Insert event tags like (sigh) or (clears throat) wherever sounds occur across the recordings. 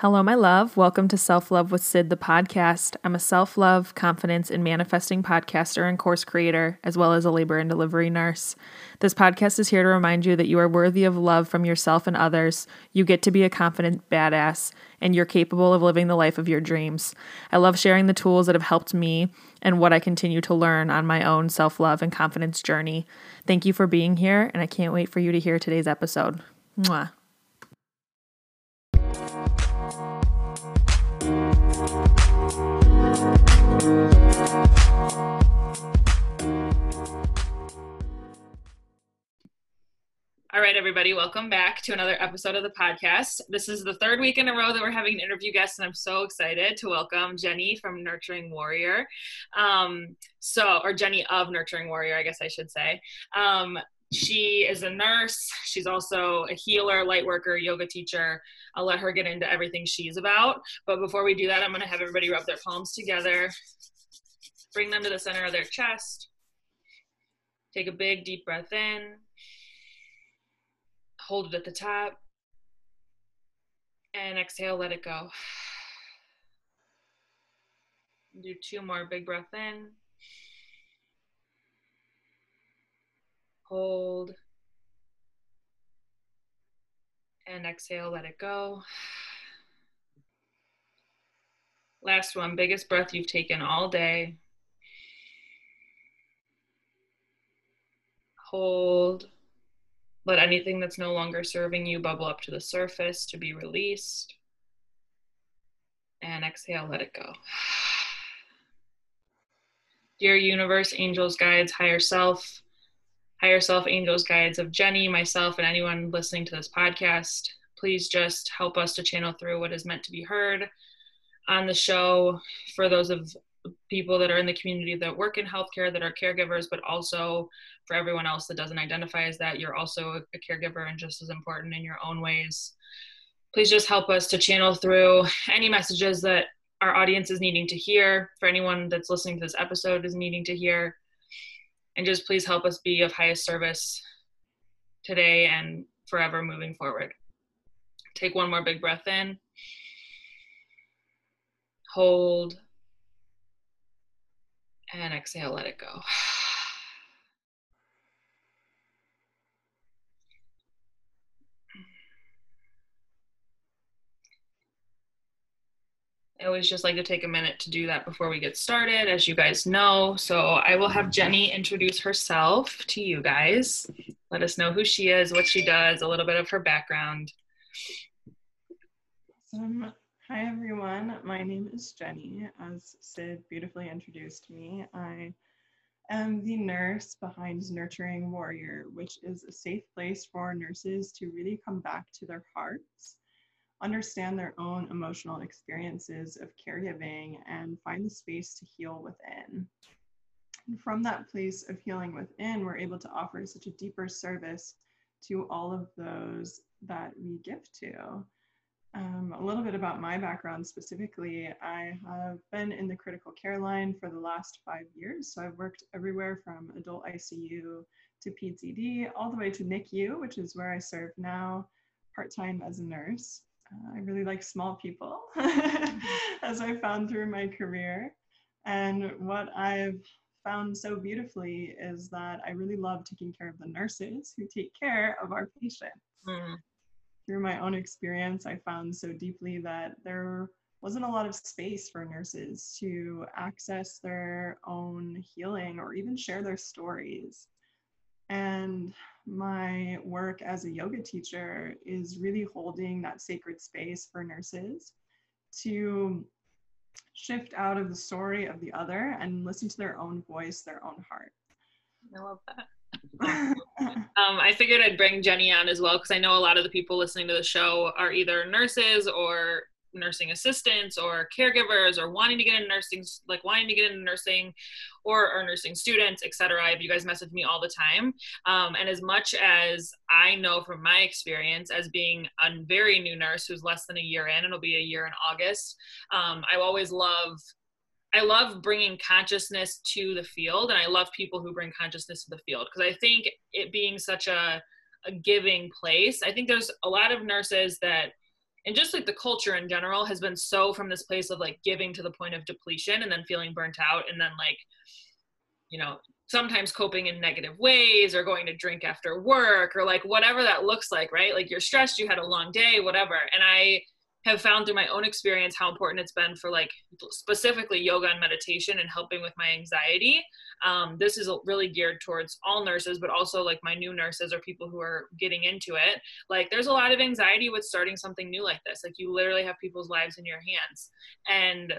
Hello, my love. Welcome to Self Love with Syd, the podcast. I'm a self love, confidence, and manifesting podcaster and course creator, as well as a labor and delivery nurse. This podcast is here to remind you that you are worthy of love from yourself and others. You get to be a confident badass, and you're capable of living the life of your dreams. I love sharing the tools that have helped me and what I continue to learn on my own self love and confidence journey. Thank you for being here, and I can't wait for you to hear today's episode. Mwah. All right, everybody, welcome back to another episode of the podcast. This is the third week in a row that we're having an interview guest, and I'm so excited to welcome Jennie from Nurturing Warrior. Um, so, or Jennie of Nurturing Warrior, I guess I should say. Um, she is a nurse. She's also a healer, light worker, yoga teacher. I'll let her get into everything she's about. But before we do that, I'm going to have everybody rub their palms together, bring them to the center of their chest. Take a big, deep breath in hold it at the top, and exhale, let it go. (sighs) Do two more big breath in. Hold. And exhale, let it go. (sighs) Last one, biggest breath you've taken all day. Hold. Let anything that's no longer serving you bubble up to the surface to be released. And exhale, let it go. (sighs) Dear universe, angels, guides, higher self, higher self, angels, guides of Jennie, myself, and anyone listening to this podcast, please just help us to channel through what is meant to be heard on the show for those of people that are in the community that work in healthcare that are caregivers, but also for everyone else that doesn't identify as that, you're also a caregiver and just as important in your own ways. Please just help us to channel through any messages that our audience is needing to hear, for anyone that's listening to this episode is needing to hear. And just please help us be of highest service today and forever moving forward. Take one more big breath in. Hold and exhale, let it go. I always just like to take a minute to do that before we get started, as you guys know. So I will have Jennie introduce herself to you guys. Let us know who she is, what she does, a little bit of her background. Um, Hi everyone, my name is Jennie. As Syd beautifully introduced me, I am the nurse behind Nurturing Warrior, which is a safe place for nurses to really come back to their hearts, understand their own emotional experiences of caregiving, and find the space to heal within. And from that place of healing within, we're able to offer such a deeper service to all of those that we give to. Um, a little bit about my background specifically. I have been in the critical care line for the last five years. So I've worked everywhere from adult ICU to PCD, all the way to NICU, which is where I serve now part time as a nurse. Uh, I really like small people, (laughs) as I found through my career. And what I've found so beautifully is that I really love taking care of the nurses who take care of our patients. Mm through my own experience, I found so deeply that there wasn't a lot of space for nurses to access their own healing or even share their stories. And my work as a yoga teacher is really holding that sacred space for nurses to shift out of the story of the other and listen to their own voice, their own heart. I love that (laughs) um, I figured I'd bring Jenny on as well because I know a lot of the people listening to the show are either nurses or nursing assistants or caregivers or wanting to get into nursing like wanting to get into nursing or are nursing students etc you guys message me all the time. Um, and as much as i know from my experience as being a very new nurse who's less than a year in and it'll be a year in august um, i always love I love bringing consciousness to the field, and I love people who bring consciousness to the field because I think it being such a, a giving place, I think there's a lot of nurses that and just like the culture in general has been so from this place of like giving to the point of depletion and then feeling burnt out and then like you know sometimes coping in negative ways or going to drink after work or like whatever that looks like right? Like you're stressed you had a long day whatever. And i have found through my own experience how important it's been for like specifically yoga and meditation and helping with my anxiety. Um, this is really geared towards all nurses but also like my new nurses or people who are getting into it. Like there's a lot of anxiety with starting something new like this. Like you literally have people's lives in your hands. And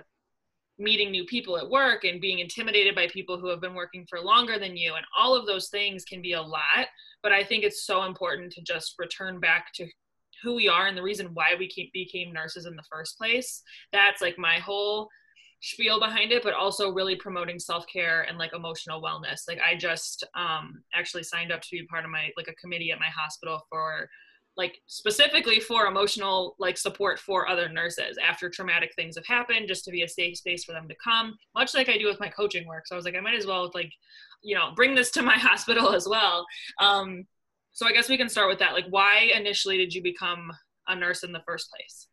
meeting new people at work and being intimidated by people who have been working for longer than you and all of those things can be a lot but i think it's so important to just return back to who we are and the reason why we became nurses in the first place. That's like my whole spiel behind it, but also really promoting self care and like emotional wellness. Like I just um, actually signed up to be part of my like a committee at my hospital for like specifically for emotional like support for other nurses after traumatic things have happened just to be a safe space for them to come much like i do with my coaching work so i was like i might as well like you know bring this to my (laughs) hospital as well um, so I guess we can start with that. Like, why initially did you become a nurse in the first place?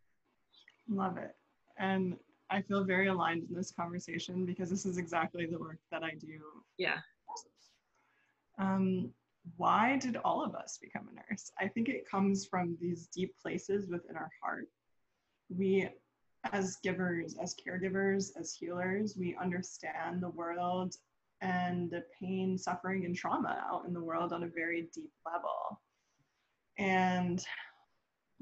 Love it. And I feel very aligned in this conversation because this is exactly the work that I do. Yeah. Um, why did all of us become a nurse? I think it comes from these deep places within our heart. We, as givers, as caregivers, as healers, we understand the world and the pain, suffering, and trauma out in the world on a very deep level. And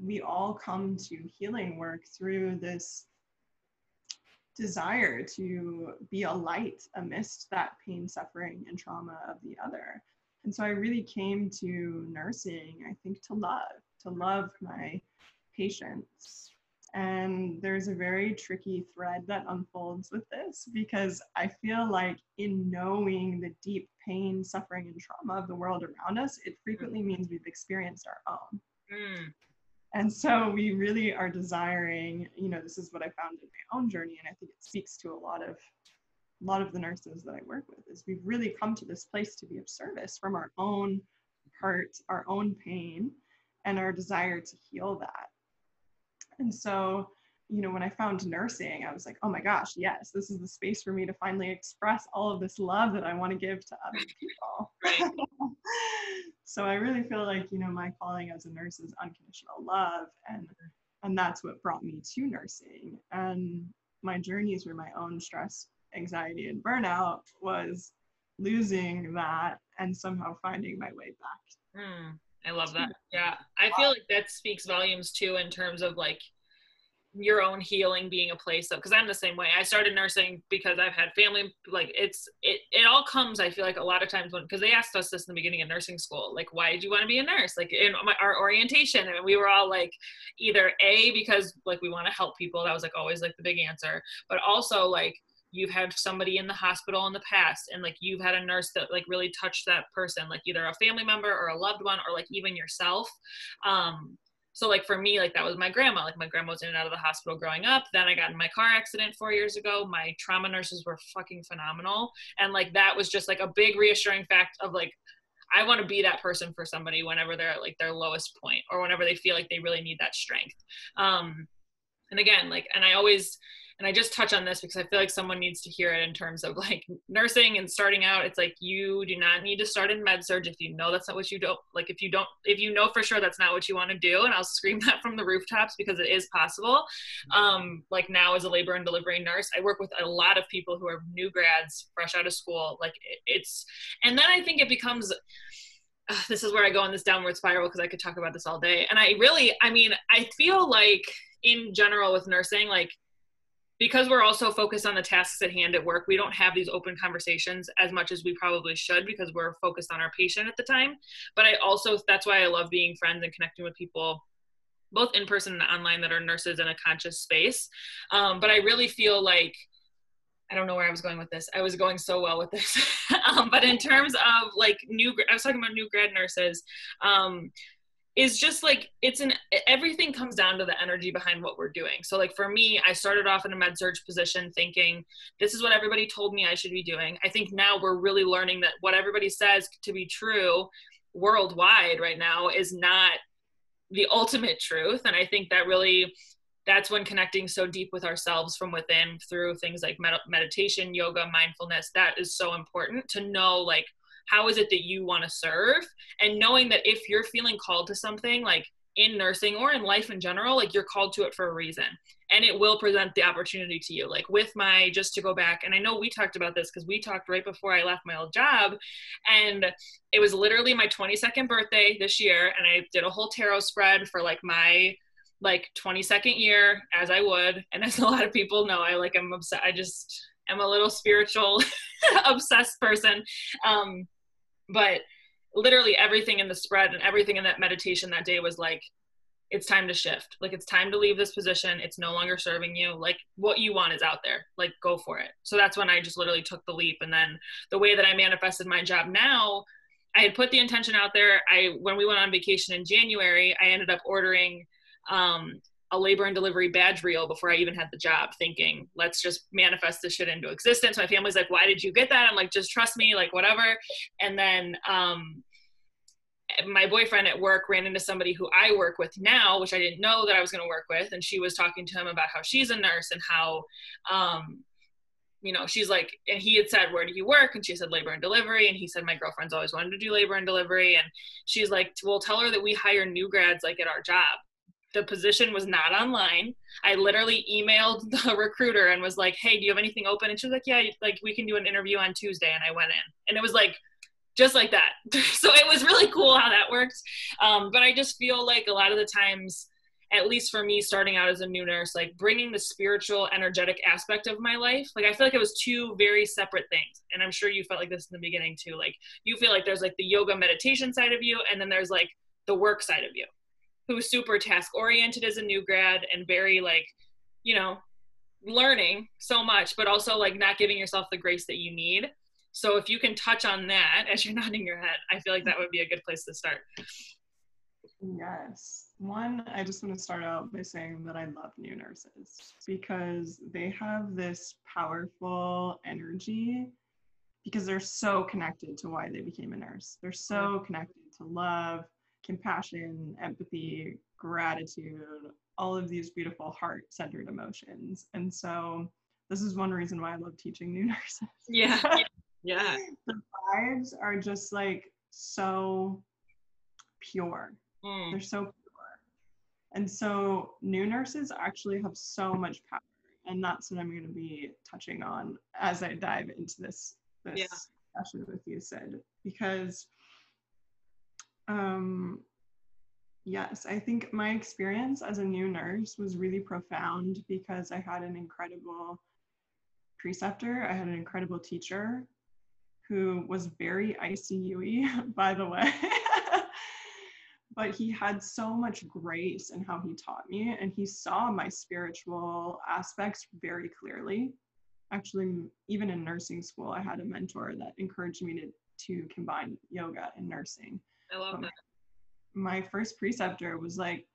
we all come to healing work through this desire to be a light amidst that pain, suffering, and trauma of the other. And so I really came to nursing, I think, to love, to love my patients and there's a very tricky thread that unfolds with this because I feel like in knowing the deep pain, suffering, and trauma of the world around us, it frequently mm. means we've experienced our own. Mm. And so we really are desiring, you know, this is what I found in my own journey, and I think it speaks to a lot of a lot of the nurses that I work with is we've really come to this place to be of service from our own hurt, our own pain, and our desire to heal that. And so, you know, when I found nursing, I was like, oh my gosh, yes, this is the space for me to finally express all of this love that I want to give to other (laughs) people. (laughs) so I really feel like, you know, my calling as a nurse is unconditional love. And and that's what brought me to nursing. And my journey through my own stress, anxiety, and burnout was losing that and somehow finding my way back. Mm. I love that. (laughs) Yeah. I feel like that speaks volumes too in terms of like your own healing being a place of because I'm the same way. I started nursing because I've had family like it's it it all comes I feel like a lot of times when because they asked us this in the beginning of nursing school like why did you want to be a nurse like in my, our orientation and we were all like either a because like we want to help people that was like always like the big answer but also like you've had somebody in the hospital in the past and like you've had a nurse that like really touched that person like either a family member or a loved one or like even yourself. Um so like for me like that was my grandma. Like my grandma was in and out of the hospital growing up. Then i got in my car accident four years ago. My trauma nurses were fucking phenomenal. And like that was just like a big reassuring fact of like I want to be that person for somebody whenever they're at like their lowest point or whenever they feel like they really need that strength. Um, and again, like, and I always, and I just touch on this because I feel like someone needs to hear it in terms of like nursing and starting out. It's like you do not need to start in med surg if you know that's not what you don't like. If you don't, if you know for sure that's not what you want to do, and I'll scream (laughs) that from the rooftops because it is possible. Um, like now as a labor and delivery nurse, I work with a lot of people who are new grads, fresh out of school. Like it's, and then I think it becomes. Uh, this is where I go on this downward spiral because I could talk about this all day. And I really, I mean, I feel like in general with nursing, like because we're also focused on the tasks at hand at work, we don't have these open conversations as much as we probably should because we're focused on our patient at the time. But I also, that's why I love being friends and connecting with people both in person and online that are nurses in a conscious space. Um, but I really feel like, I don't know where I was going with this. I was going so well with this. (laughs) um, but in terms of like new, I was talking about new grad nurses. Um, is just like it's an everything comes down to the energy behind what we're doing. So like for me, I started off in a med surg position thinking this is what everybody told me I should be doing. I think now we're really learning that what everybody says to be true worldwide right now is not the ultimate truth and i think that really that's when connecting so deep with ourselves from within through things like med- meditation yoga mindfulness that is so important to know like how is it that you want to serve? And knowing that if you're feeling called to something like in nursing or in life in general like you're called to it for a reason. And it will present the opportunity to you. Like with my just to go back and i know we talked about this because we talked right before i left my old job and it was literally my 22nd birthday this year and i did a whole tarot spread for like my like 22nd year as i would. And as (laughs) a lot of people know i like i'm obsessed i just am a little spiritual (laughs) obsessed person. Um but literally everything in the spread and everything in that meditation that day was like it's time to shift. Like it's time to leave this position. It's no longer serving you. Like what you want is out there. Like go for it. So that's when i just literally took the leap. And then the way that i manifested my job now i had put the intention out there. I when we went on vacation in january i ended up ordering um, a labor and delivery badge reel before I even had the job, thinking, let's just manifest this shit into existence. My family's like, why did you get that? I'm like, just trust me, like, whatever. And then, um, my boyfriend at work ran into somebody who I work with now, which I didn't know that I was going to work with. And she was talking to him about how she's a nurse and how, um, you know, she's like, and he had said, Where do you work? And she said, Labor and delivery. And he said, My girlfriend's always wanted to do labor and delivery. And she's like, Well, tell her that we hire new grads like at our job the position was not online. I literally emailed (laughs) the recruiter and was like, "Hey, do you have anything open?" And she was like, "Yeah, like we can do an interview on Tuesday." And I went in, and it was like just like that. (laughs) so it was really cool how that worked. Um, but I just feel like a lot of the times, at least for me, starting out as a new nurse, like bringing the spiritual, energetic aspect of my life, like I feel like it was two very separate things. And I'm sure you felt like this in the beginning too. Like you feel like there's like the yoga meditation side of you, and then there's like the work side of you who's super task oriented as a new grad and very like you know learning so much but also like not giving yourself the grace that you need. So if you can touch on that (laughs) as you're nodding your head i feel like that would be a good place to start. Yes. One i just want to start out by saying that i love new nurses because they have this powerful energy because they're so connected to why they became a nurse. They're so mm-hmm. connected to love compassion, empathy, gratitude, all of these beautiful heart centered emotions. And so, this is one reason why I love teaching new (laughs) nurses. Yeah. (laughs) Yeah. the vibes are just like so pure. Mm. They're so pure. And so, new nurses actually have so much power. And that's what I'm going to be touching on as I dive into this, this yeah. session with you, Syd. Because um, yes, I think my experience as a new nurse was really profound because I had an incredible preceptor, I had an incredible teacher who was very ICU (laughs) by the way. (laughs) but he had so much grace in how he taught me, and he saw my spiritual aspects very clearly. Actually, even in nursing school, I had a mentor that encouraged me to, to combine yoga and nursing. I love um, that. My first preceptor was like,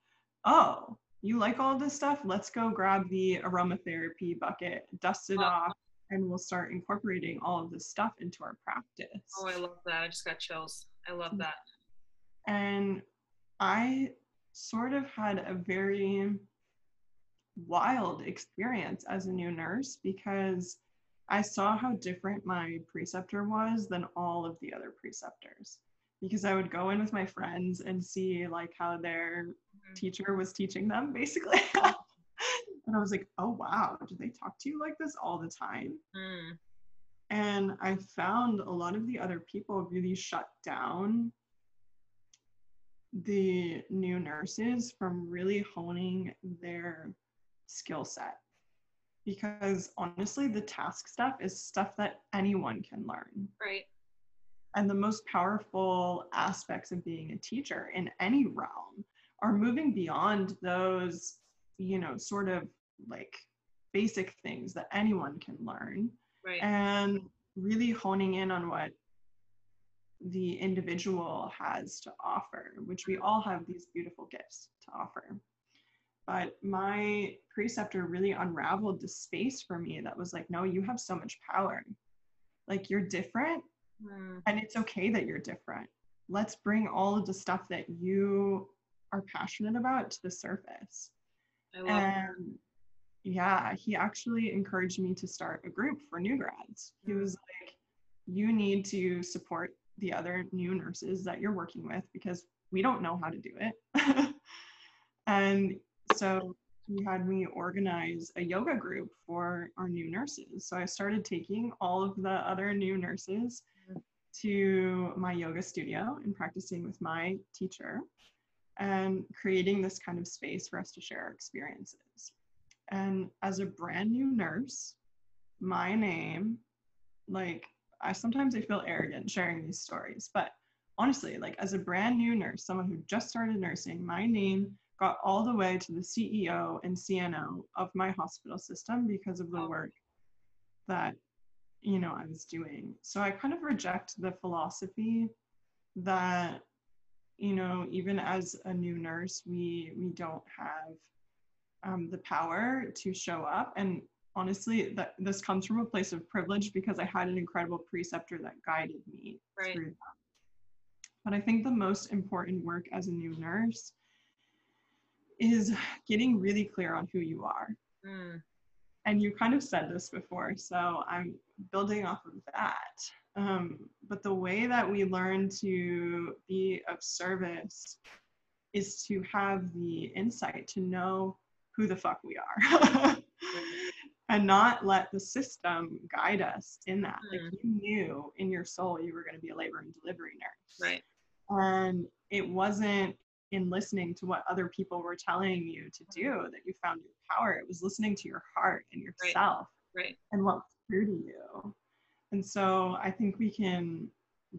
"Oh, you like all this stuff? Let's go grab the aromatherapy bucket, dust it oh. off, and we'll start incorporating all of this stuff into our practice." Oh, I love that. I just got chills. I love mm. that. And I sort of had a very wild experience as a new nurse because I saw how different my preceptor was than all of the other preceptors because I would go in with my friends and see like how their mm-hmm. teacher was teaching them basically. (laughs) and I was like, oh wow, do they talk to you like this all the time? Mm. And I found a lot of the other people really shut down the new nurses from really honing their skill set. Because honestly, the task stuff is stuff that anyone can learn. Right and the most powerful aspects of being a teacher in any realm are moving beyond those you know sort of like basic things that anyone can learn right. and really honing in on what the individual has to offer which we all have these beautiful gifts to offer but my preceptor really unraveled the space for me that was like no you have so much power like you're different Mm. And it's okay that you're different. Let's bring all of the stuff that you are passionate about to the surface. I love and yeah, he actually encouraged me to start a group for new grads. He was like, you need to support the other new nurses that you're working with because we don't know how to do it. (laughs) and so he had me organize a yoga group for our new nurses. So I started taking all of the other new nurses to my yoga studio and practicing with my teacher and creating this kind of space for us to share our experiences. And as a brand new nurse, my name, like, I sometimes I feel arrogant sharing these stories, but honestly, like as a brand new nurse, someone who just started nursing, my name got all the way to the CEO and CNO of my hospital system because of the work that you know I was doing. So I kind of reject the philosophy that you know even as a new nurse we we don't have um, the power to show up and honestly that this comes from a place of privilege because i had an incredible preceptor that guided me right. through that but i think the most important work as a new nurse is getting really clear on who you are Mm. and you kind of said this before so i'm building off of that um, but the way that we learn to be of service is to have the insight to know who the fuck we are (laughs) and not let the system guide us in that. Mm. Like you knew in your soul you were going to be a labor and delivery nurse. Right. And it wasn't in listening to what other people were telling you to do that you found your power. It was listening to your heart and yourself Right. and what's to you. And so I think we can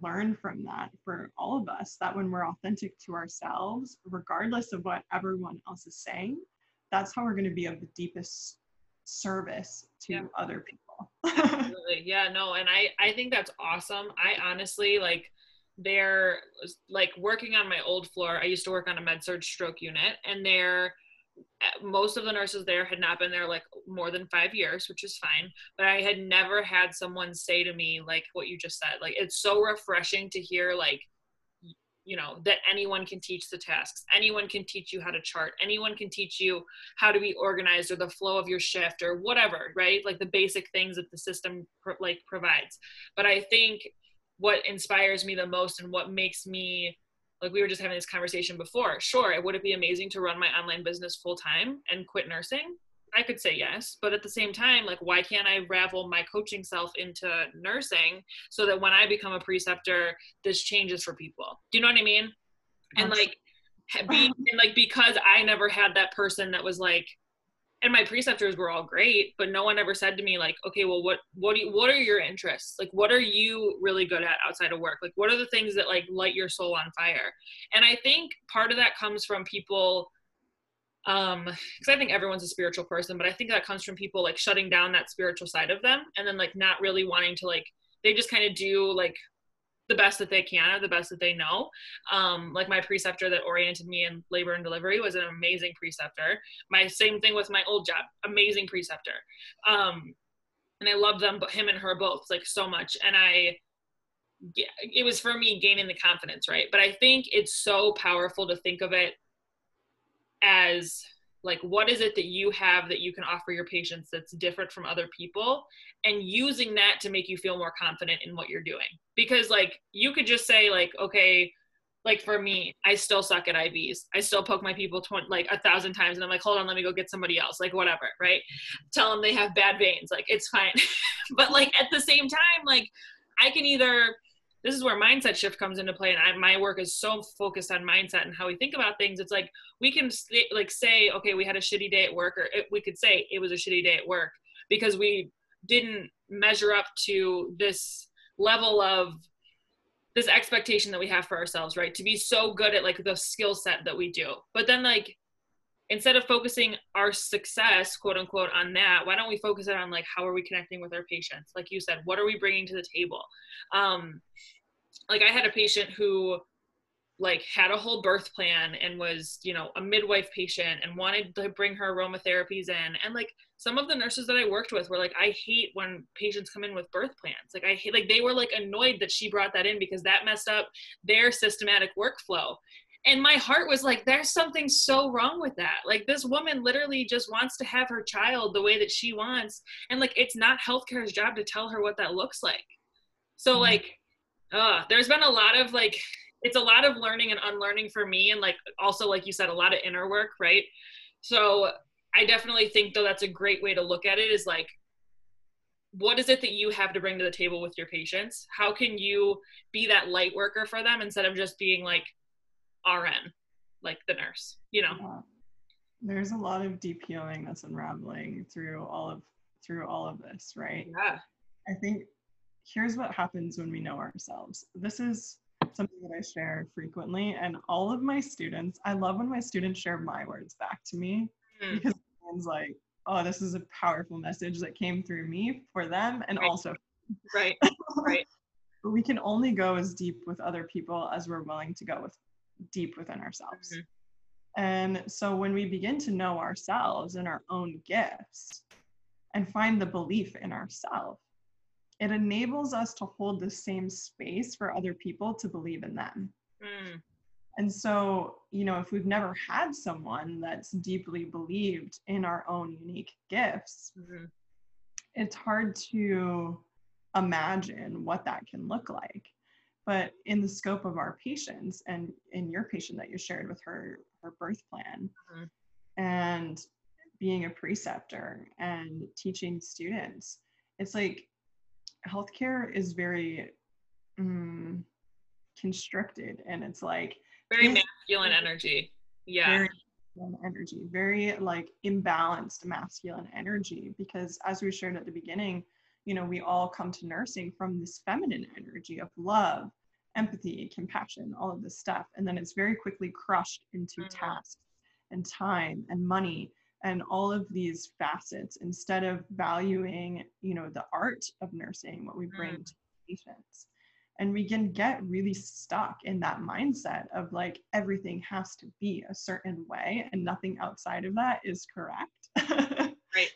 learn from that for all of us that when we're authentic to ourselves, regardless of what everyone else is saying, that's how we're going to be of the deepest service to Yeah. other people. (laughs) Absolutely. Yeah, no, and I I think that's awesome. I honestly like they're like working on my old floor. I used to work on a med surg stroke unit and they're Uh, most of the nurses there had not been there like more than five years, which is fine. But I had never had someone say to me like what you just said. Like it's so refreshing to hear like you know that anyone can teach the tasks anyone can teach you how to chart anyone can teach you how to be organized or the flow of your shift or whatever right like the basic things that the system like provides but i think what inspires me the most and what makes me like we were just having this conversation before. Sure it would it be amazing to run my online business full time and quit nursing? I could say yes but at the same time like why can't i ravel my coaching self into nursing so that when i become a preceptor this changes for people? Do you know what i mean? And like being (laughs) and like because i never had that person that was like and my preceptors were all great but no one ever said to me like okay well what what do you, what are your interests? Like what are you really good at outside of work? Like what are the things that like light your soul on fire? And i think part of that comes from people um because i think everyone's a spiritual person but i think that comes from people like shutting down that spiritual side of them and then like not really wanting to like they just kind of do like the best that they can or the best that they know. Um like my preceptor that oriented me in labor and delivery was an amazing preceptor. My same thing with my old job amazing preceptor. Um and i love them but him and her both like so much. And i it was for me gaining the confidence right? But i think it's so powerful to think of it as like what is it that you have that you can offer your patients that's different from other people and using that to make you feel more confident in what you're doing? Because like you could just say like okay like for me i still suck at ivs i still poke my people 20, like a thousand times and i'm like hold on let me go get somebody else like whatever right? Tell them they have bad veins like it's fine. (laughs) But like at the same time like i can either this is where mindset shift comes into play and I, my work is so focused on mindset and how we think about things. It's like we can like say okay we had a shitty day at work or it, we could say it was a shitty day at work because we didn't measure up to this level of this expectation that we have for ourselves right? To be so good at like the skill set that we do. But then like instead of focusing our success quote unquote on that why don't we focus it on like how are we connecting with our patients? Like you said what are we bringing to the table? Um like i had a patient who like had a whole birth plan and was you know a midwife patient and wanted to bring her aromatherapies in. And like some of the nurses that i worked with were like i hate when patients come in with birth plans. Like i hate like they were like annoyed that she brought that in because that messed up their systematic workflow and my heart was like there's something so wrong with that. Like this woman literally just wants to have her child the way that she wants. And like it's not healthcare's job to tell her what that looks like. So mm-hmm. like uh there's been a lot of like it's a lot of learning and unlearning for me and like also like you said a lot of inner work right? So i definitely think though that's a great way to look at it is like what is it that you have to bring to the table with your patients? How can you be that light worker for them instead of just being like RN, like the nurse, you know. Yeah. There's a lot of deep healing that's unraveling through all of through all of this, right? Yeah. I think here's what happens when we know ourselves. This is something that I share frequently and all of my students, I love when my students share my words back to me mm. because it means like, oh, this is a powerful message that came through me for them and right. also right. (laughs) Right. but we can only go as deep with other people as we're willing to go with deep within ourselves. Mm-hmm. And so when we begin to know ourselves and our own gifts and find the belief in ourselves, it enables us to hold the same space for other people to believe in them. Mm. And so, you know, if we've never had someone that's deeply believed in our own unique gifts, mm-hmm. it's hard to imagine what that can look like but in the scope of our patients and in your patient that you shared with her her birth plan mm-hmm. and being a preceptor and teaching students it's like healthcare is very um, constricted and it's like very masculine energy yeah very energy very like imbalanced masculine energy because as we shared at the beginning you know, we all come to nursing from this feminine energy of love, empathy, compassion, all of this stuff. And then it's very quickly crushed into mm-hmm. tasks and time and money and all of these facets instead of valuing, you know, the art of nursing, what we bring mm. to patients. And we can get really stuck in that mindset of like everything has to be a certain way and nothing outside of that is correct. (laughs) right.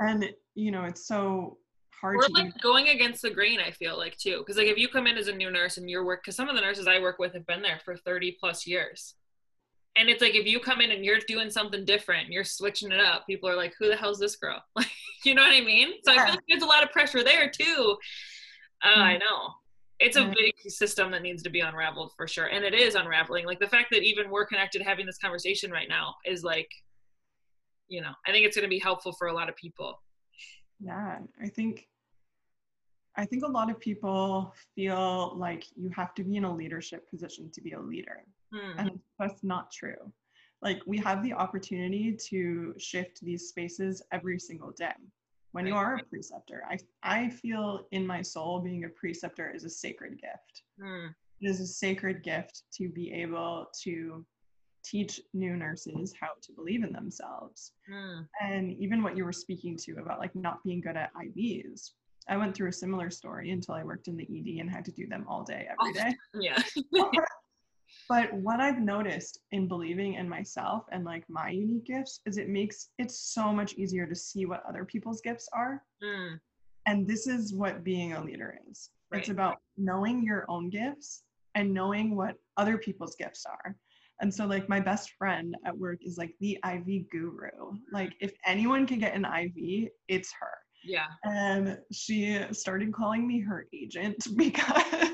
And, you know, it's so hard We're like going against the grain, I feel like too. Because like if you come in as a new nurse and you're work because some of the nurses I work with have been there for 30 plus years. And it's like if you come in and you're doing something different, you're switching it up, people are like, Who the hell's this girl? (laughs) Like you know what I mean? So yeah. I feel like there's a lot of pressure there too. Uh, mm-hmm. I know. It's a big system that needs to be unraveled for sure. And it is unraveling. Like the fact that even we're connected having this conversation right now is like, you know, I think it's going to be helpful for a lot of people. Yeah, I think I think a lot of people feel like you have to be in a leadership position to be a leader. Mm. And that's not true. Like we have the opportunity to shift these spaces every single day. When right. you are a preceptor, I, I feel in my soul being a preceptor is a sacred gift. Mm. It is a sacred gift to be able to teach new nurses how to believe in themselves. Mm. And even what you were speaking to about like not being good at IVs, I went through a similar story until I worked in the ED and had to do them all day, every (laughs) day. Yeah. (laughs) (laughs) but what I've noticed in believing in myself and like my unique gifts is it makes it so much easier to see what other people's gifts are. Mm. And this is what being a leader is. Right. It's about knowing your own gifts and knowing what other people's gifts are. And so like my best friend at work is like the IV guru. Like if anyone can get an IV, it's her. Yeah. And she started calling me her agent (laughs) because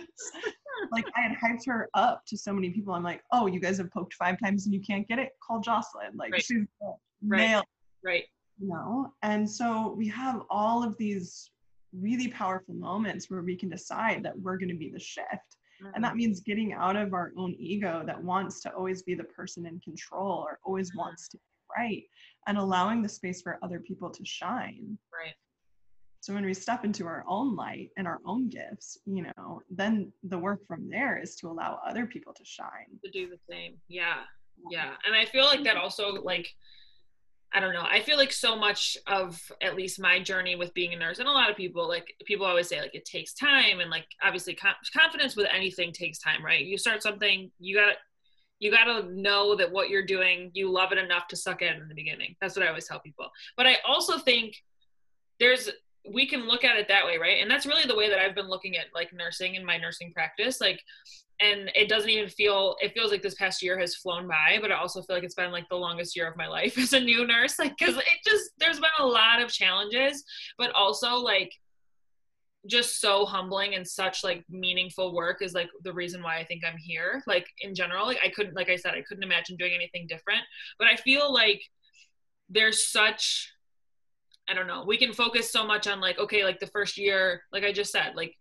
like I had hyped her up to so many people. I'm like, oh, you guys have poked five times and you can't get it? Call Jocelyn. Like right. she's right. Right. You know? And so we have all of these really powerful moments where we can decide that we're going to be the shift. Mm-hmm. And that mm-hmm. means getting out of our own ego that wants to always be the person in control or always mm-hmm. wants to be right and allowing the space for other people to shine. Right. So when we step into our own light and our own gifts, you know, then the work from there is to allow other people to shine. To do the same. Yeah. Yeah. And I feel like that also like I don't know. I feel like so much of at least my journey with being a nurse, and a lot of people, like people always say, like it takes time, and like obviously confidence with anything takes time, right? You start something, you got to you got to know that what you're doing, you love it enough to suck in in the beginning. That's what I always tell people. But I also think there's we can look at it that way right and that's really the way that i've been looking at like nursing in my nursing practice like and it doesn't even feel it feels like this past year has flown by but i also feel like it's been like the longest year of my (laughs) life as a new nurse like because it just there's been a lot of challenges but also like just so humbling and such like meaningful work is like the reason why I think I'm here. Like in general, like I couldn't, like I said, I couldn't imagine doing anything different. But I feel like there's such, I don't know, we can focus so much on like, okay, like the first year, like I just said, like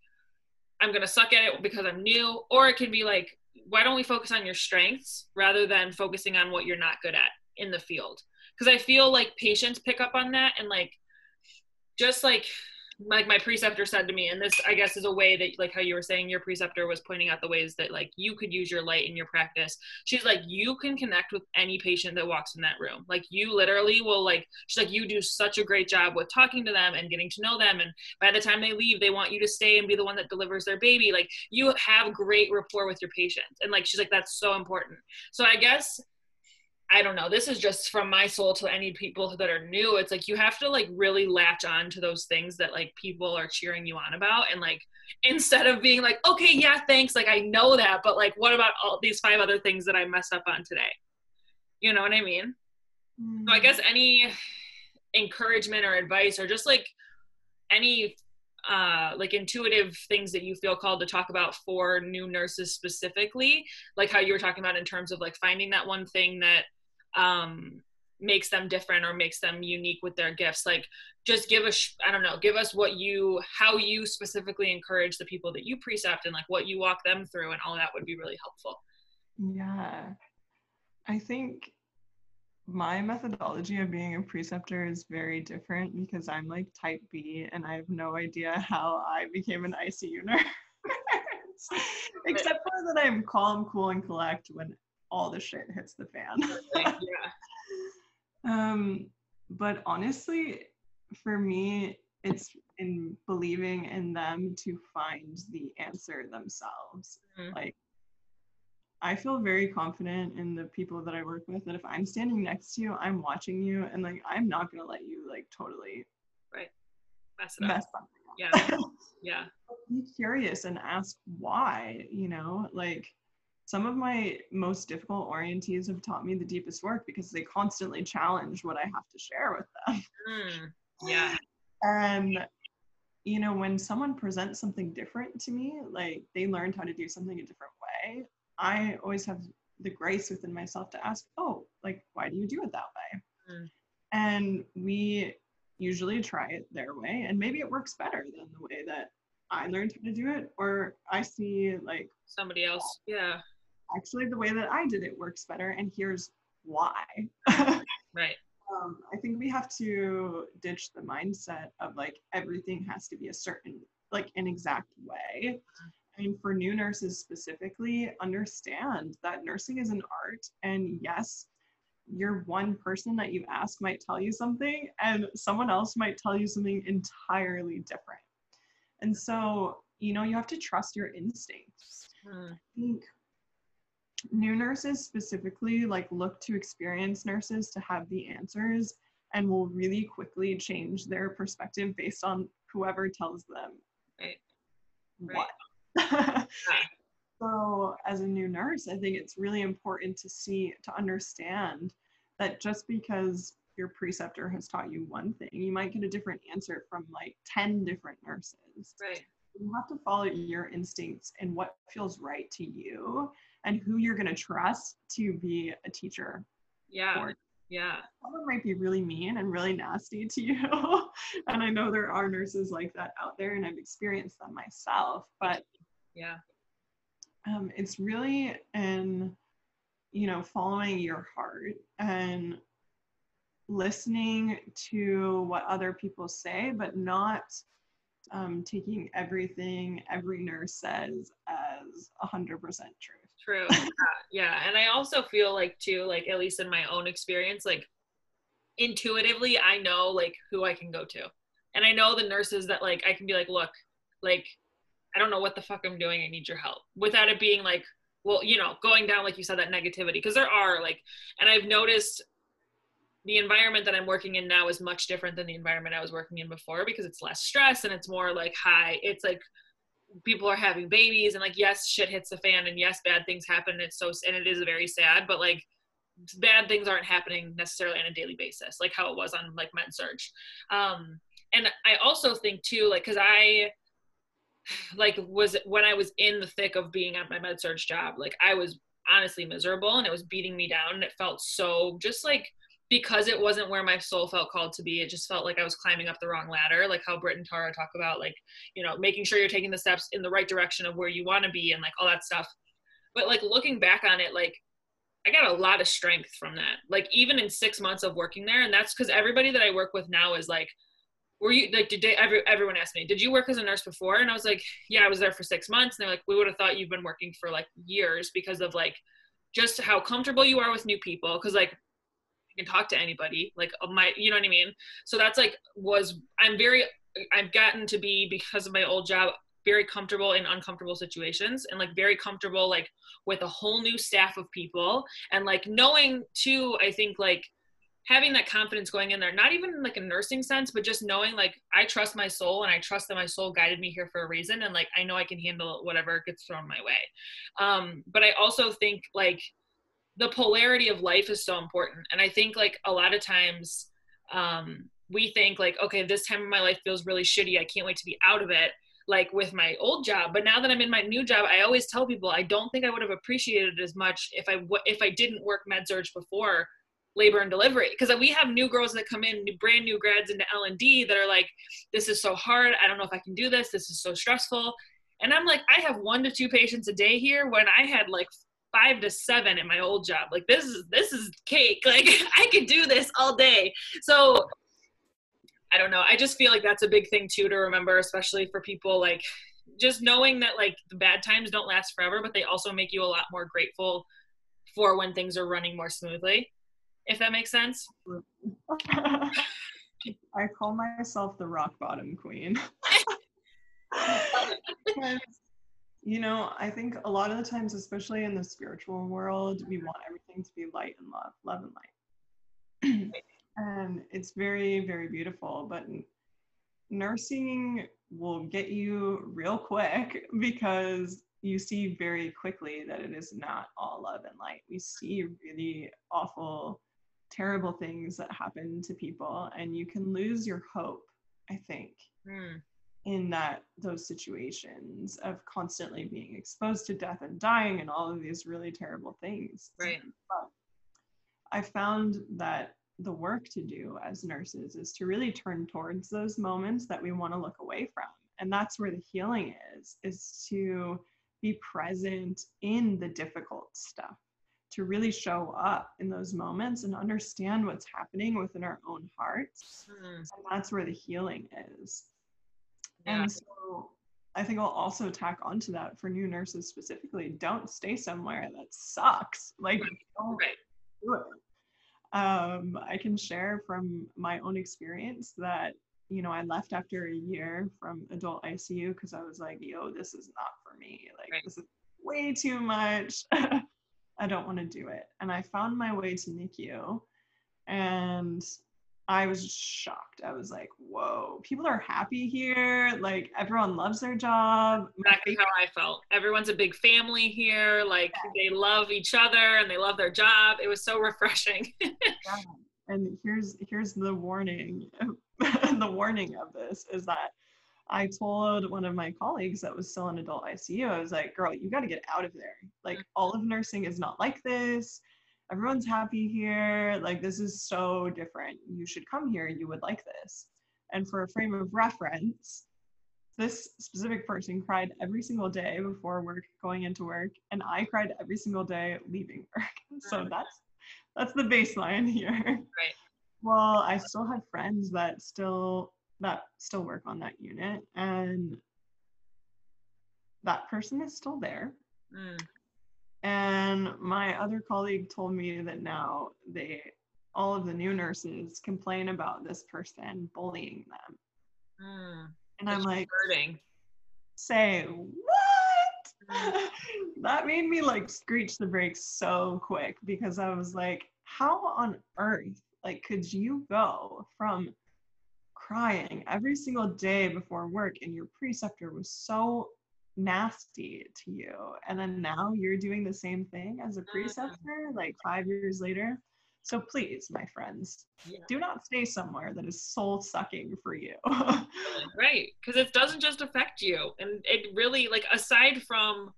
I'm gonna suck at it because I'm new, or it can be like, why don't we focus on your strengths rather than focusing on what you're not good at in the field? Because I feel like patients pick up on that and like just like like my preceptor said to me and this i guess is a way that like how you were saying your preceptor was pointing out the ways that like you could use your light in your practice. She's like you can connect with any patient that walks in that room. Like you literally will like she's like you do such a great job with talking to them and getting to know them and by the time they leave they want you to stay and be the one that delivers their baby. Like you have great rapport with your patients and like she's like that's so important. So i guess I don't know. This is just from my soul to any people that are new. It's like you have to like really latch on to those things that like people are cheering you on about and like instead of being like, "Okay, yeah, thanks, like I know that, but like what about all these five other things that I messed up on today?" You know what I mean? Mm-hmm. So I guess any encouragement or advice or just like any uh, like intuitive things that you feel called to talk about for new nurses specifically like how you were talking about in terms of like finding that one thing that um, makes them different or makes them unique with their gifts. Like just give us i don't know give us what you how you specifically encourage the people that you precept and like what you walk them through and all that would be really helpful. Yeah. I think my methodology of being a preceptor is very different because i'm like type b and i have no idea how i became an icu nurse. (laughs) Except for that i'm calm cool and collect when all the shit hits the fan. (laughs) yeah. Um, but honestly, for me, it's in believing in them to find the answer themselves. Mm-hmm. Like, I feel very confident in the people that I work with that if I'm standing next to you, I'm watching you, and like, I'm not gonna let you like totally right mess it. Mess up. Yeah, (laughs) yeah. Be curious and ask why. You know, like some of my most difficult orientees have taught me the deepest work because they constantly challenge what I have to share with them. Mm, yeah. And you know, when someone presents something different to me, like they learned how to do something a different way, I always have the grace within myself to ask, oh, like, why do you do it that way? Mm. And we usually try it their way, and maybe it works better than the way that I learned how to do it, or I see like somebody else, yeah, actually the way that I did it works better, and here's why. right. (laughs) Um, I think we have to ditch the mindset of like everything has to be a certain, like an exact way. I mean, for new nurses specifically, understand that nursing is an art. And yes, your one person that you ask might tell you something, and someone else might tell you something entirely different. And so, you know, you have to trust your instincts. Hmm. I think new nurses specifically like look to experienced nurses to have the answers and will really quickly change their perspective based on whoever tells them right. what. (laughs) Right. so as a new nurse, I think it's really important to see to understand that just because your preceptor has taught you one thing, you might get a different answer from like 10 different nurses. Right. You have to follow your instincts and what feels right to you and who you're going to trust to be a teacher. Yeah. Yeah. Someone might be really mean and really nasty to you. (laughs) and I know there are nurses like that out there, and I've experienced them myself. But yeah, um, it's really in, you know, following your heart and listening to what other people say, but not um, taking everything every nurse says as 100% true true. Yeah, yeah and i also feel like too like at least in my own experience like intuitively i know like who i can go to and i know the nurses that like i can be like look like i don't know what the fuck i'm doing i need your help without it being like well you know going down like you said that negativity because there are like and i've noticed the environment that i'm working in now is much different than the environment i was working in before because it's less stress and it's more like high it's like people are having babies and like yes shit hits the fan and yes bad things happen and it's so and it is very sad but like bad things aren't happening necessarily on a daily basis like how it was on like med surg. Um and i also think too like because i (sighs) like was when i was in the thick of being at my med surg job like i was honestly miserable and it was beating me down and it felt so just like because it wasn't where my soul felt called to be it just felt like i was climbing up the wrong ladder like how Britt and Tara talk about like you know making sure you're taking the steps in the right direction of where you want to be and like all that stuff. But like looking back on it like i got a lot of strength from that. Like even in six months of working there and that's because everybody that i work with now is like were you like did they, every, everyone asked me did you work as a nurse before? And i was like yeah i was there for six months. And they're like we would have thought you've been working for like years because of like just how comfortable you are with new people. Because like can talk to anybody like my you know what i mean? So that's like was i'm very i've gotten to be because of my old job very comfortable in uncomfortable situations and like very comfortable like with a whole new staff of people. And like knowing too i think like having that confidence going in there not even like a nursing sense but just knowing like i trust my soul and i trust that my soul guided me here for a reason and like i know i can handle whatever gets thrown my way. Um but i also think like the polarity of life is so important. And i think like a lot of times um, we think like okay this time of my life feels really shitty. I can't wait to be out of it like with my old job. But now that i'm in my new job i always tell people i don't think i would have appreciated it as much if i if i didn't work med surg before labor and delivery. Because we have new girls that come in new, brand new grads into l&d that are like this is so hard. I don't know if i can do this. This is so stressful. And i'm like i have one to two patients a day here when i had like five to seven at my old job. Like this is this is cake. (laughs) Like I could do this all day. So I don't know. I just feel like that's a big thing too to remember, especially for people like just knowing that like the bad times don't last forever, but they also make you a lot more grateful for when things are running more smoothly. If that makes sense. (laughs) I call myself the rock bottom queen. (laughs) You know, I think a lot of the times, especially in the spiritual world, we want everything to be light and love, love and light. (clears throat) and it's very, very beautiful. But nursing will get you real quick (laughs) because you see very quickly that it is not all love and light. We see really awful, terrible things that happen to people, and you can lose your hope, I think. Mm in that those situations of constantly being exposed to death and dying and all of these really terrible things. Right. But I found that the work to do as nurses is to really turn towards those moments that we want to look away from. And that's where the healing is, is to be present in the difficult stuff, to really show up in those moments and understand what's happening within our own hearts. Mm. And that's where the healing is. Yeah. And so I think I'll also tack onto that for new nurses specifically. Don't stay somewhere that sucks. Like don't right. do it. Um, I can share from my own experience that you know I left after a year from adult ICU because I was like, yo, this is not for me. Like right. this is way too much. (laughs) I don't want to do it. And I found my way to NICU and I was shocked. I was like, whoa, people are happy here. Like everyone loves their job. Exactly how I felt. Everyone's a big family here. Like yeah. they love each other and they love their job. It was so refreshing. (laughs) yeah. And here's here's the warning. (laughs) the warning of this is that I told one of my colleagues that was still in adult ICU, I was like, girl, you got to get out of there. Like mm-hmm. all of nursing is not like this everyone's happy here. Like, this is so different. You should come here. You would like this. And for a frame of reference, this specific person cried every single day before work, going into work, and I cried every single day leaving (laughs) work. So mm. that's that's the baseline here. Right. Well, I still have friends that still that still work on that unit, and that person is still there. Mm. And my other colleague told me that now they, all of the new nurses complain about this person bullying them. Mm, and I'm like, hurting. say what? Mm. (laughs) that made me like screech the brakes so quick because I was like, how on earth, like, could you go from crying every single day before work and your preceptor was so nasty to you and then now you're doing the same thing as a Mm-hmm. preceptor like five years later so please my friends Yeah. do not stay somewhere that is soul sucking for you (laughs) right because it doesn't just affect you and it really like aside from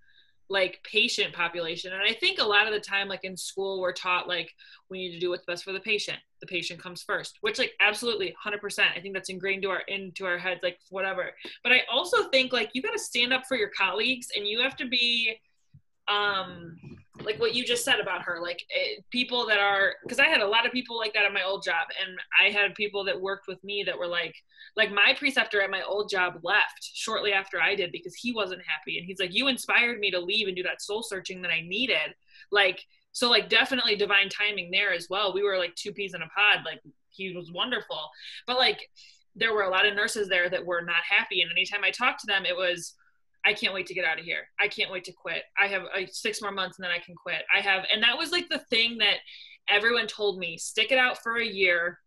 like patient population. And i think a lot of the time like in school we're taught like we need to do what's best for the patient. The patient comes first which like absolutely 100% i think that's ingrained to our into our heads like whatever. But i also think like you got to stand up for your colleagues and you have to be um like what you just said about her like it, people that are because i had a lot of people like that at my old job and i had people that worked with me that were like like my preceptor at my old job left shortly after i did because he wasn't happy and he's like you inspired me to leave and do that soul searching that i needed. Like so like definitely divine timing there as well. We were like two peas in a pod like he was wonderful. But like there were a lot of nurses there that were not happy and anytime i talked to them it was I can't wait to get out of here. I can't wait to quit. I have uh, six more months and then I can quit. I have, and that was like the thing that everyone told me stick it out for a year,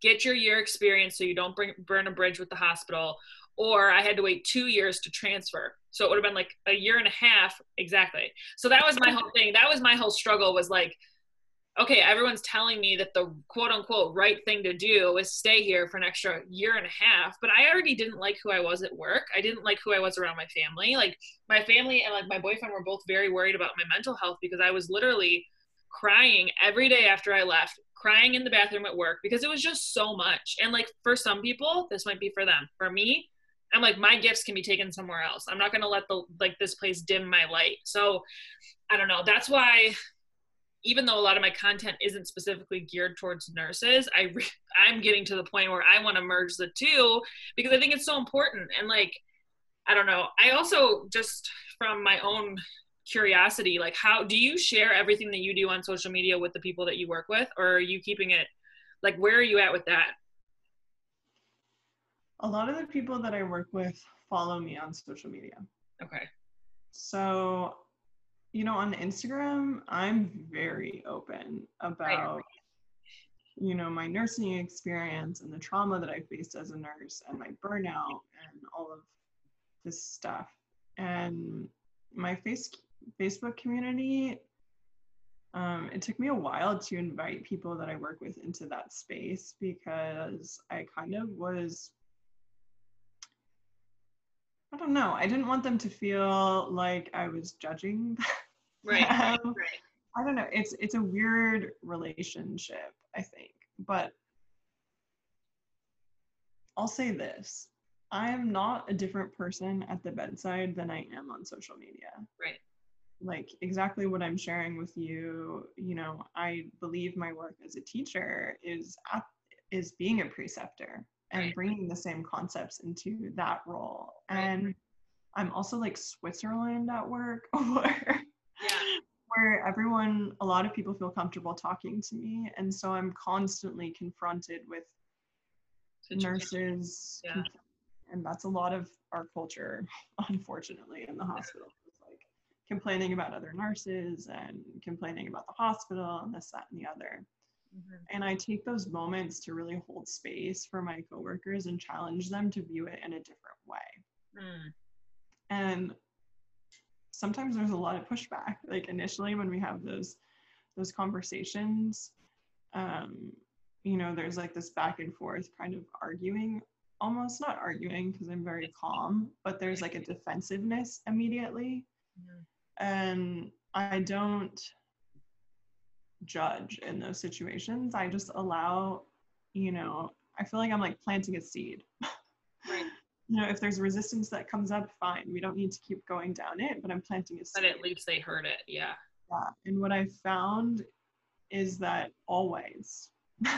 get your year experience so you don't bring, burn a bridge with the hospital. Or I had to wait two years to transfer. So it would have been like a year and a half. Exactly. So that was my whole thing. That was my whole struggle was like, okay, everyone's telling me that the quote unquote right thing to do is stay here for an extra year and a half, but I already didn't like who I was at work. I didn't like who I was around my family. Like my family and like my boyfriend were both very worried about my mental health because I was literally crying every day after I left, crying in the bathroom at work because it was just so much. And like for some people, this might be for them. For me, I'm like my gifts can be taken somewhere else. I'm not going to let the like this place dim my light. So I don't know. That's why even though a lot of my content isn't specifically geared towards nurses, I re- I'm getting to the point where I want to merge the two because I think it's so important. And like, I don't know. I also just from my own curiosity, like, how do you share everything that you do on social media with the people that you work with, or are you keeping it? Like, where are you at with that? a lot of the people that I work with follow me on social media. Okay. So, you know, on Instagram, I'm very open about, you know, my nursing experience and the trauma that I faced as a nurse and my burnout and all of this stuff. And my face Facebook community, um, it took me a while to invite people that I work with into that space because I kind of was I don't know. I didn't want them to feel like I was judging. (laughs) Right. right, um, right. I don't know. It's it's a weird relationship, I think. But I'll say this. I am not a different person at the bedside than I am on social media. Right. Like exactly what I'm sharing with you, you know, I believe my work as a teacher is at, is being a preceptor and Right. bringing the same concepts into that role. Right. And I'm also like Switzerland at work (laughs) Yeah. Where everyone a lot of people feel comfortable talking to me and so I'm constantly confronted with nurses Yeah. and that's a lot of our culture (laughs) unfortunately in the hospital It's like complaining about other nurses and complaining about the hospital and this that and the other Mhm. and I take those moments to really hold space for my coworkers and challenge them to view it in a different way. Mm. And sometimes there's a lot of pushback. (laughs) Like initially when we have those those conversations, um, you know, there's like this back and forth kind of arguing, almost not arguing because I'm very calm, but there's like a defensiveness immediately. Mhm. And I don't judge in those situations. I just allow, you know, I feel like I'm like planting a seed. (laughs) You know, if there's resistance that comes up, fine. We don't need to keep going down it, but I'm planting a seed. But at least they heard it. Yeah. Yeah. And what I found is that always, (laughs)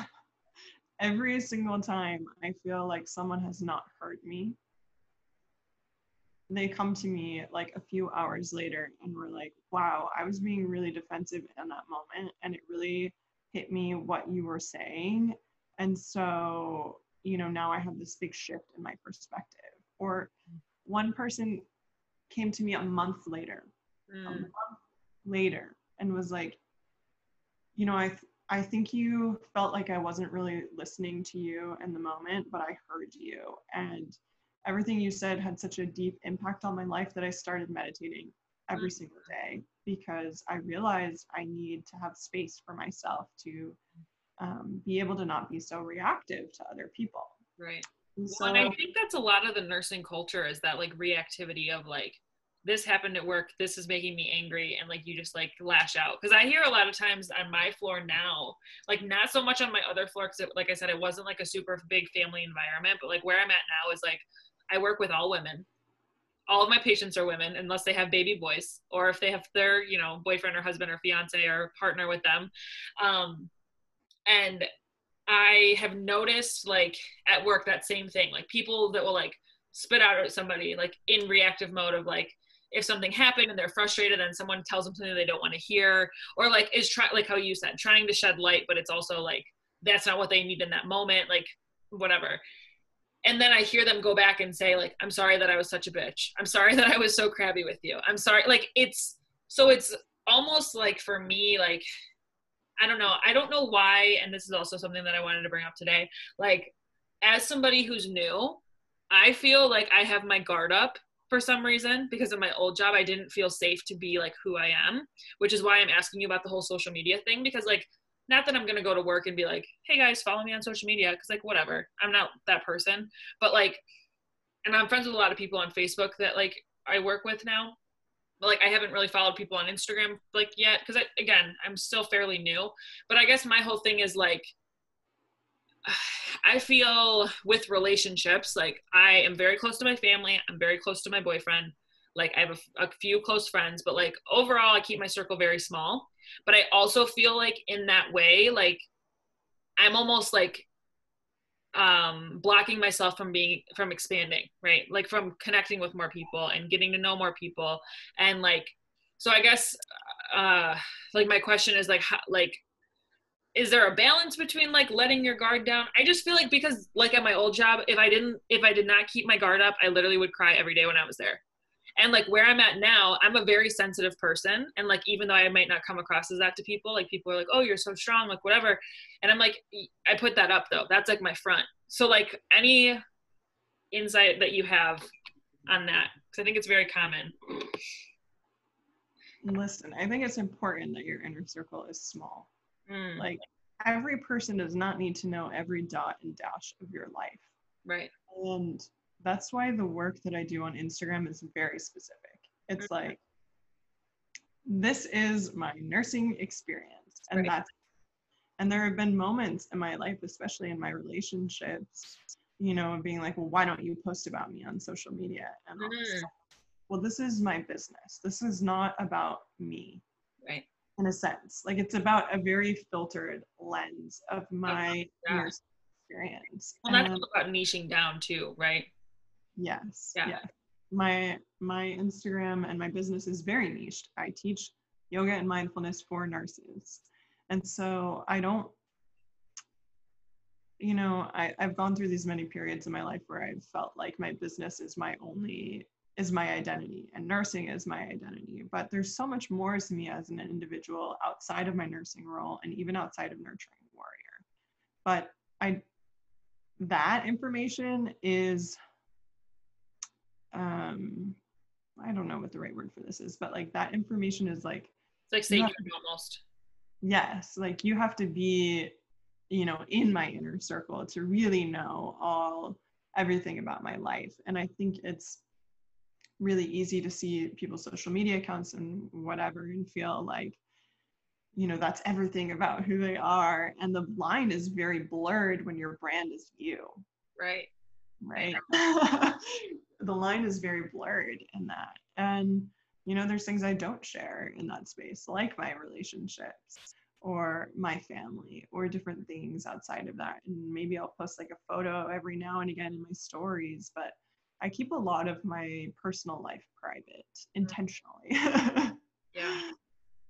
every single time I feel like someone has not heard me, they come to me like a few hours later and were like, wow, I was being really defensive in that moment. And it really hit me what you were saying. And so, you know, now I have this big shift in my perspective. Or one person came to me a month later a Mm. month later and was like, you know, I th- I think you felt like I wasn't really listening to you in the moment, but I heard you, and everything you said had such a deep impact on my life that I started meditating every Mm. single day because I realized I need to have space for myself to um, be able to not be so reactive to other people. Right. And Well, and I think that's a lot of the nursing culture is that like reactivity of like this happened at work, this is making me angry, and like you just like lash out. Because I hear a lot of times on my floor now, like not so much on my other floor, because like I said, it wasn't like a super big family environment, but like where I'm at now is like I work with all women. All of my patients are women, unless they have baby boys or if they have their, you know, boyfriend or husband or fiance or partner with them. Um, and I have noticed like at work that same thing. Like people that will like spit out at somebody like in reactive mode of like if something happened and they're frustrated and someone tells them something they don't want to hear or like is try like how you said trying to shed light but it's also like that's not what they need in that moment like whatever. And then i hear them go back and say like i'm sorry that i was such a bitch. I'm sorry that i was so crabby with you. I'm sorry like it's so it's almost like for me like I don't know. I don't know why, and this is also something that I wanted to bring up today. Like, as somebody who's new, I feel like I have my guard up for some reason because of my old job. I didn't feel safe to be like who I am, which is why I'm asking you about the whole social media thing. Because, like, not that I'm gonna go to work and be like, hey guys, follow me on social media, because, like, whatever. I'm not that person. But, like, and I'm friends with a lot of people on Facebook that, like, I work with now like I haven't really followed people on Instagram like yet because again I'm still fairly new. But I guess my whole thing is like (sighs) I feel with relationships like I am very close to my family. I'm very close to my boyfriend. Like I have a, a few close friends, but like overall I keep my circle very small. But I also feel like in that way like I'm almost like um blocking myself from being from expanding right? Like from connecting with more people and getting to know more people. And like so i guess uh like my question is like how, like is there a balance between like letting your guard down? I just feel like because like at my old job if i didn't if i did not keep my guard up i literally would cry every day when i was there and like where i'm at now i'm a very sensitive person and like even though i might not come across as that to people like people are like oh you're so strong like whatever and i'm like i put that up though. That's like my front. So like any insight that you have on that? Because i think it's very common. Listen, I think it's important that your inner circle is small. Mm, Like every person does not need to know every dot and dash of your life. right. And that's why the work that I do on Instagram is very specific. It's like, this is my nursing experience. And Right. that's, and there have been moments in my life, especially in my relationships, you know, being like, well, why don't you post about me on social media? And all this stuff. well, this is my business. This is not about me right in a sense. Like it's about a very filtered lens of my yeah. nursing experience. well that's And- all about niching down too right Yes. Yeah. Yeah. My my Instagram and my business is very niched. I teach yoga and mindfulness for nurses. And so I don't you know, I, I've gone through these many periods in my life where I've felt like my business is my only is my identity and nursing is my identity. But there's so much more to me as an individual outside of my nursing role and even outside of nurturing warrior. But I that information is um i don't know what the right word for this is but like that information is like it's like sacred almost. Yes like you have to be you know in my inner circle to really know all everything about my life. And i think it's really easy to see people's social media accounts and whatever and feel like you know that's everything about who they are. And the line is very blurred when your brand is you. Right. Right? (laughs) (laughs) the line is very blurred in that. And, you know, there's things I don't share in that space, like my relationships or my family or different things outside of that. And maybe I'll post like a photo every now and again in my stories, but I keep a lot of my personal life private intentionally. yeah (laughs)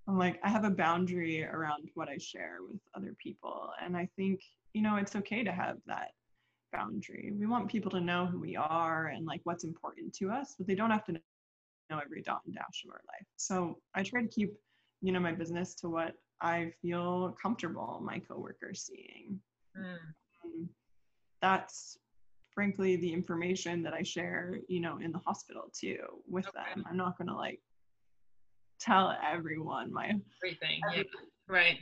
I'm like, I have a boundary around what I share with other people. And I think, you know, it's okay to have that boundary. We want people to know who we are and like what's important to us, but they don't have to know every dot and dash of our life. So I try to keep, you know, my business to what I feel comfortable my coworkers seeing. Mm, And that's frankly the information that I share, you know, in the hospital too with Okay. them. I'm not gonna like tell everyone my Everything. Yeah. Right.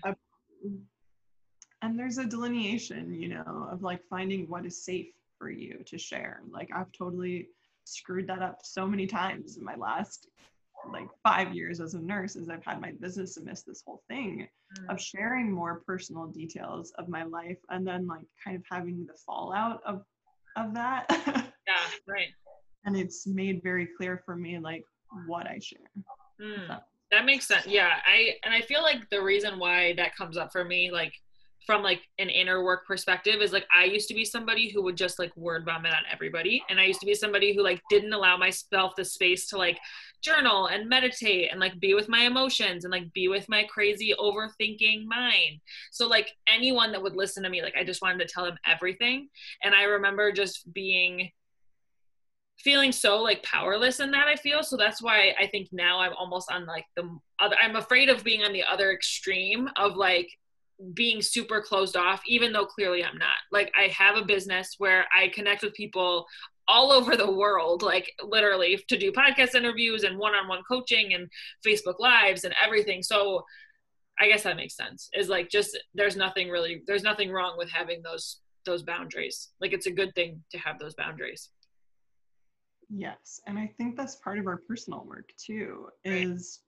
And there's a delineation, you know, of like finding what is safe for you to share. Like I've totally screwed that up so many times in my last like five years as a nurse as I've had my business miss this whole thing Mm. of sharing more personal details of my life and then like kind of having the fallout of of that. (laughs) Yeah. Right. and it's made very clear for me like what I share. Mm. That makes sense. Yeah, I and I feel like the reason why that comes up for me, like from like an inner work perspective, is like I used to be somebody who would just like word vomit on everybody, and I used to be somebody who like didn't allow myself the space to like journal and meditate and like be with my emotions and like be with my crazy overthinking mind. So like anyone that would listen to me, like I just wanted to tell them everything, and I remember just being feeling so like powerless in that i feel. So that's why i think now i'm almost on like the other i'm afraid of being on the other extreme of like being super closed off even though clearly i'm not. Like i have a business where i connect with people all (laughs) over the world like literally to do podcast interviews and one-on-one coaching and facebook lives and everything. So i guess that makes sense. Is like just there's nothing really there's nothing wrong with having those those boundaries. Like it's a good thing to have those boundaries. Yes, and I think that's part of our personal work too. Is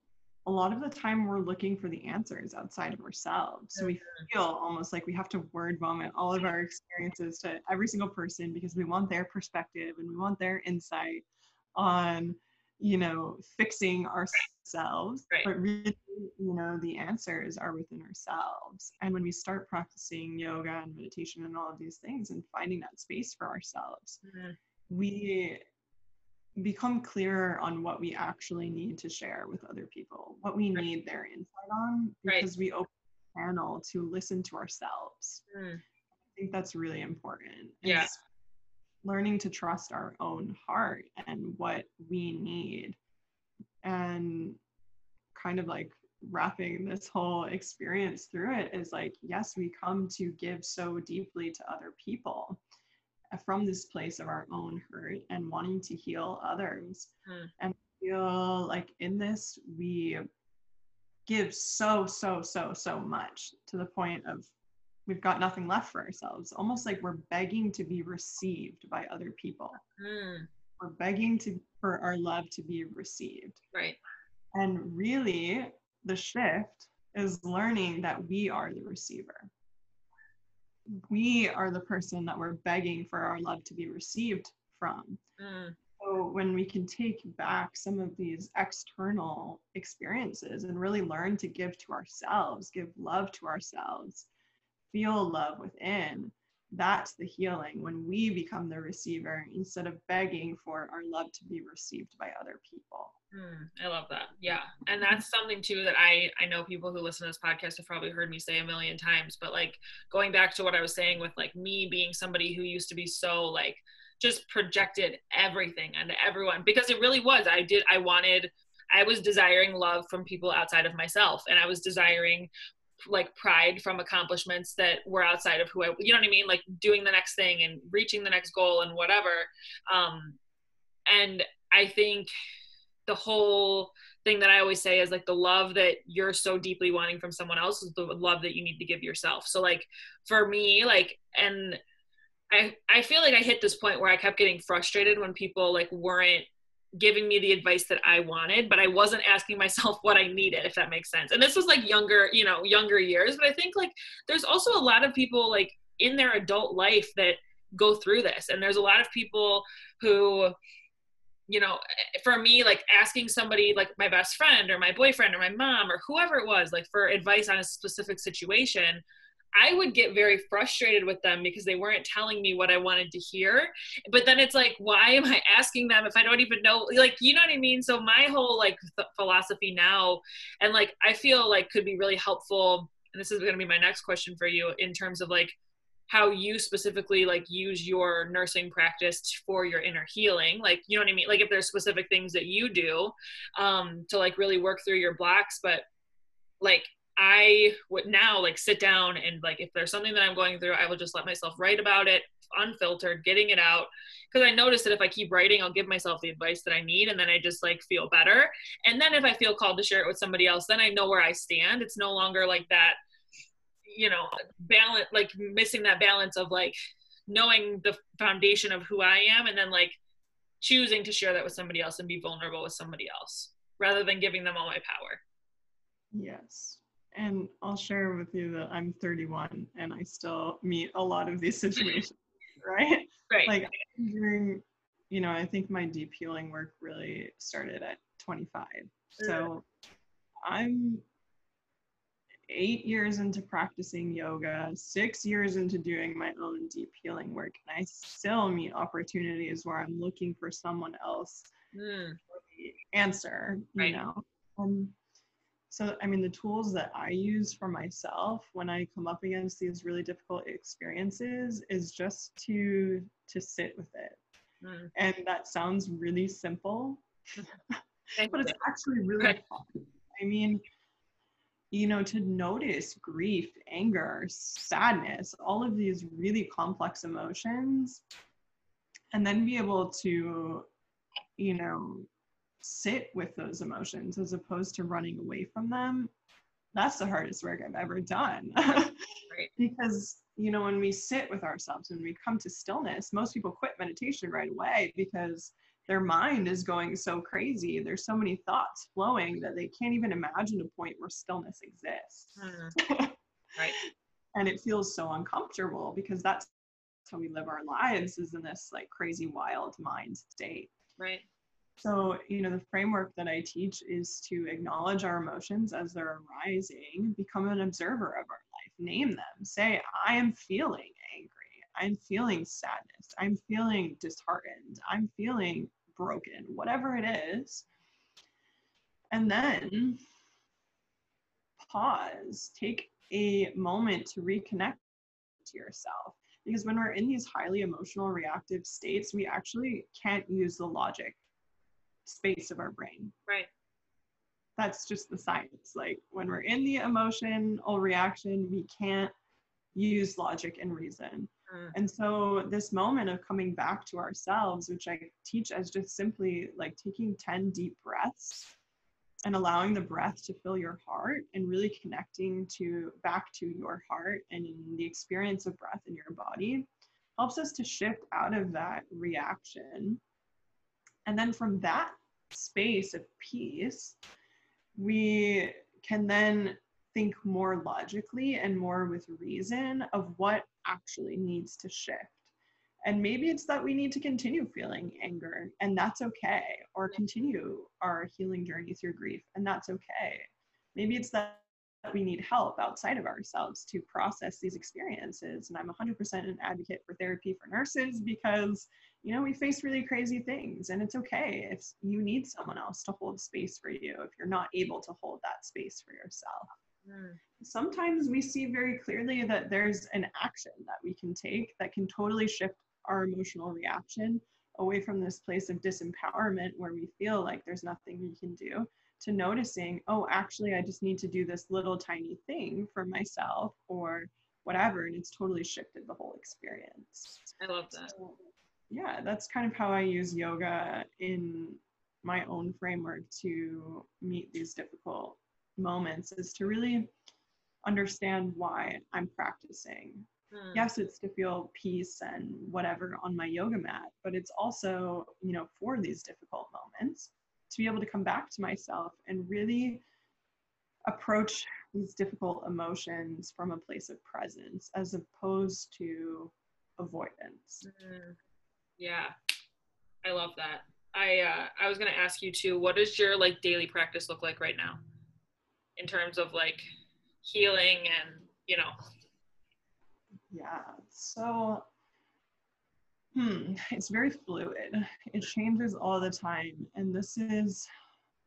a lot of the time we're looking for the answers outside of ourselves. So we Mm-hmm. feel almost like we have to word vomit all of our experiences to every single person because we want their perspective and we want their insight on, you know, fixing ourselves. Right. But really, you know, the answers are within ourselves. And when we start practicing yoga and meditation and all of these things and finding that space for ourselves, Mhm. we become clearer on what we actually need to share with other people, what we Right. need their insight on, Right. because we open the channel to listen to ourselves. Mm. I think that's really important. Yeah. Learning to trust our own heart and what we need. And kind of like wrapping this whole experience through it is like, yes, we come to give so deeply to other people from this place of our own hurt and wanting to heal others. Mm. And feel like in this, we give so, so, so, so much to the point of we've got nothing left for ourselves, almost like we're begging to be received by other people. Mm. We're begging to for our love to be received. Right. And really, the shift is learning that we are the receiver. We are the person that we're begging for our love to be received from. Mm. So when we can take back some of these external experiences and really learn to give to ourselves, give love to ourselves, feel love within, that's the healing when we become the receiver instead of begging for our love to be received by other people. Mm, I love that. Yeah. And that's something too that I I know people who listen to this podcast have probably heard me say a million times, but like going back to what I was saying with like me being somebody who used to be so like just projected everything onto everyone because it really was. I did I wanted I was desiring love from people outside of myself and I was desiring like pride from accomplishments that were outside of who I you know what I mean like doing the next thing and reaching the next goal and whatever um and I think the whole thing that I always say is like the love that you're so deeply wanting from someone else is the love that you need to give yourself. So like for me, like and I I feel like I hit this point where I kept getting frustrated when people like weren't giving me the advice that I wanted, but I wasn't asking myself (laughs) what I needed, if that makes sense. And this was like younger, you know, younger years. But I think like there's also a lot of people like in their adult life that go through this. And there's a lot of people who you know eh, for me like asking somebody like my best friend or my boyfriend or my mom or whoever it was like for advice on a specific situation I would get very frustrated with them because they weren't telling me what I wanted to hear. But then it's like, why am I asking them if I don't even know? Like, you know what I mean? So my whole like th- philosophy now, and like I feel like could be really helpful. And this is going to be my next question for you in terms of like how you specifically like use your nursing practice for your inner healing like you know what i mean like if there's specific things that you do um to like really work through your blocks but like I would now like sit down and like if there's something that I'm going through, I will just let myself write about it, unfiltered, getting it out. Because I notice that if I keep writing, I'll give myself the advice that I need, and then I just like feel better. And then if I feel called to share it with somebody else, then I know where I stand. It's no longer like that, you know, balance, like missing that balance of like knowing the foundation of who I am, and then like choosing to share that with somebody else and be vulnerable with somebody else rather than giving them all my power. Yes. And I'll share with you that I'm 31 and I still meet a lot of these (laughs) situations, right? Right. Like during, you know, I think my deep healing work really started at 25. So I'm eight years into practicing yoga, six years into doing my own deep healing work, and I still meet opportunities where I'm looking for someone else Mm. for the answer, you Right. know. Um, so I mean, the tools that I use for myself when I come up against these really difficult experiences is just to to sit with it, Mm. and that sounds really simple, (laughs) but it's actually really fun. I mean, you know, to notice grief, anger, sadness, all of these really complex emotions, and then be able to, you know, sit with those emotions as opposed to running away from them. That's the hardest work I've ever done. Right. (laughs) because, you know, when we sit with ourselves, when we come to stillness, most people quit meditation right away because their mind is going so crazy. There's so many thoughts flowing that they can't even imagine a point where stillness exists. Mm. (laughs) Right. and it feels so uncomfortable because that's how we live our lives is in this like crazy wild mind state. Right. So, you know, the framework that I teach is to acknowledge our emotions as they're arising, become an observer of our life, name them, say, I am feeling angry, I'm feeling sadness, I'm feeling disheartened, I'm feeling broken, whatever it is. And then pause, take a moment to reconnect to yourself. Because when we're in these highly emotional reactive states, we actually can't use the logic space of our brain. Right. That's just the science. Like when we're in the emotional reaction, we can't use logic and reason. Mm. And so this moment of coming back to ourselves, which I teach as just simply like taking 10 deep breaths and allowing the breath to fill your heart and really connecting to back to your heart and the experience of breath in your body helps us to shift out of that reaction. And then from that space of peace, we can then think more logically and more with reason of what actually needs to shift. And maybe it's that we need to continue feeling anger, and that's okay, or continue our healing journey through grief, and that's okay. Maybe it's that we need help outside of ourselves to process these experiences. And I'm 100% an advocate for therapy for nurses because, you know, we face really crazy things, and it's okay if you need someone else to hold space for you if you're not able to hold that space for yourself Mm. sometimes we see very clearly that there's an action that we can take that can totally shift our emotional reaction away from this place of disempowerment where we feel like there's nothing we can do to noticing, oh, actually, I just need to do this little tiny thing for myself or whatever. And it's totally shifted the whole experience. I love that. So, yeah, that's kind of how I use yoga in my own framework to meet these difficult moments is to really understand why I'm practicing. Mm. Yes, it's to feel peace and whatever on my yoga mat, but it's also, you know, for these difficult moments to be able to come back to myself and really approach these difficult emotions from a place of presence as opposed to avoidance. Mm. Yeah. I love that. I uh, I was gonna ask you too. What does your like daily practice look like right now, in terms of like healing and you know? Yeah. So, hmm, (laughs) it's very fluid. It changes all the time. And this is,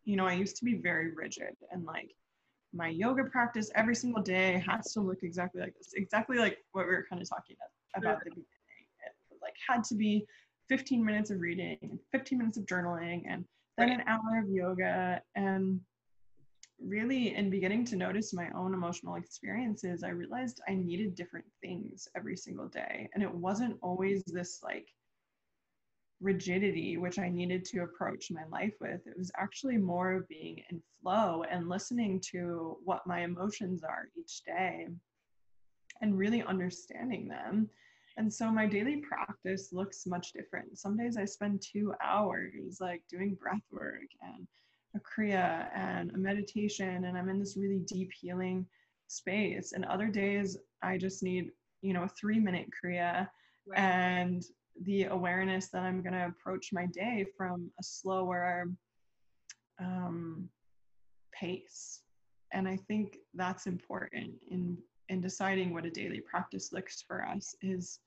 you know, I used to be very rigid and like my yoga practice every single day has to look exactly like this, exactly like what we were kind of talking about at the beginning. It like had to be 15 minutes of reading and 15 minutes of journaling and then an hour of yoga and really in beginning to notice my own emotional experiences, I realized I needed different things every single day. And it wasn't always this like rigidity which I needed to approach my life with. It was actually more of being in flow and listening to what my emotions are each day and really understanding them. And so my daily practice looks much different. Some days I spend two hours like doing breath work and a kriya and a meditation, and I'm in this really deep healing space. And other days I just need, you know, a three minute kriya right. and the awareness that I'm going to approach my day from a slower um, pace. And I think that's important in in deciding what a daily practice looks for us is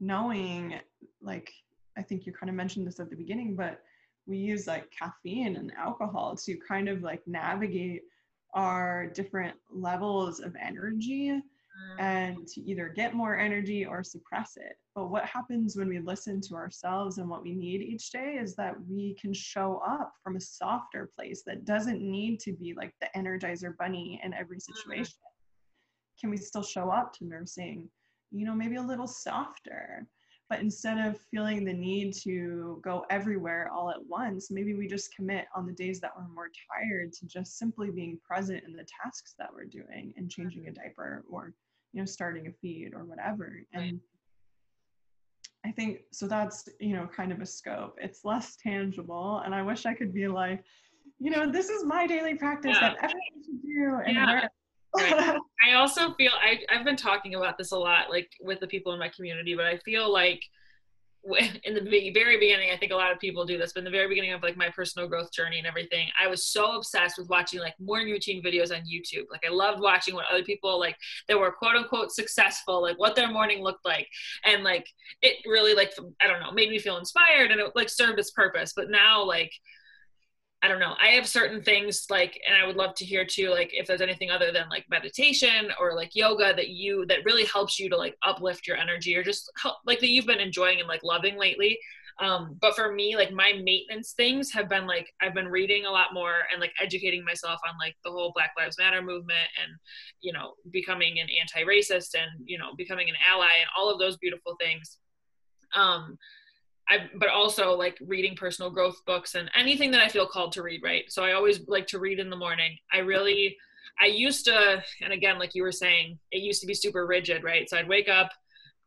knowing like I think you kind of mentioned this at the beginning, but we use like caffeine and alcohol to kind of like navigate our different levels of energy Mm. and to either get more energy or suppress it. But what happens when we listen to ourselves and what we need each day is that we can show up from a softer place that doesn't need to be like the energizer bunny in every mm. situation. Can we still show up to nursing, you know, maybe a little softer? But instead of feeling the need to go everywhere all at once, maybe we just commit on the days that we're more tired to just simply being present in the tasks that we're doing and changing a mm-hmm. diaper or you know starting a feed or whatever and right. i think so that's you know kind of a scope it's less tangible and i wish i could be like you know this is my daily practice yeah. that everyone should do and yeah. Right. (laughs) i also feel I, i've been talking about this a lot like with the people in my community but i feel like in the very beginning, I think a lot of people do this, but in the very beginning of like my personal growth journey and everything, I was so obsessed with watching like morning routine videos on YouTube. Like I loved watching what other people like that were quote unquote successful, like what their morning looked like. And like it really like I don't know, made me feel inspired and it like served its purpose. But now like I don't know. I have certain things like, and I would love to hear too, like if there's anything other than like meditation or like yoga that you that really helps you to like uplift your energy or just help, like that you've been enjoying and like loving lately. Um, but for me, like my maintenance things have been like I've been reading a lot more and like educating myself on like the whole Black Lives Matter movement and you know becoming an anti-racist and you know becoming an ally and all of those beautiful things. Um, I, but also like reading personal growth books and anything that I feel called to read, right? So I always like to read in the morning. I really, I used to, and again, like you were saying, it used to be super rigid, right? So I'd wake up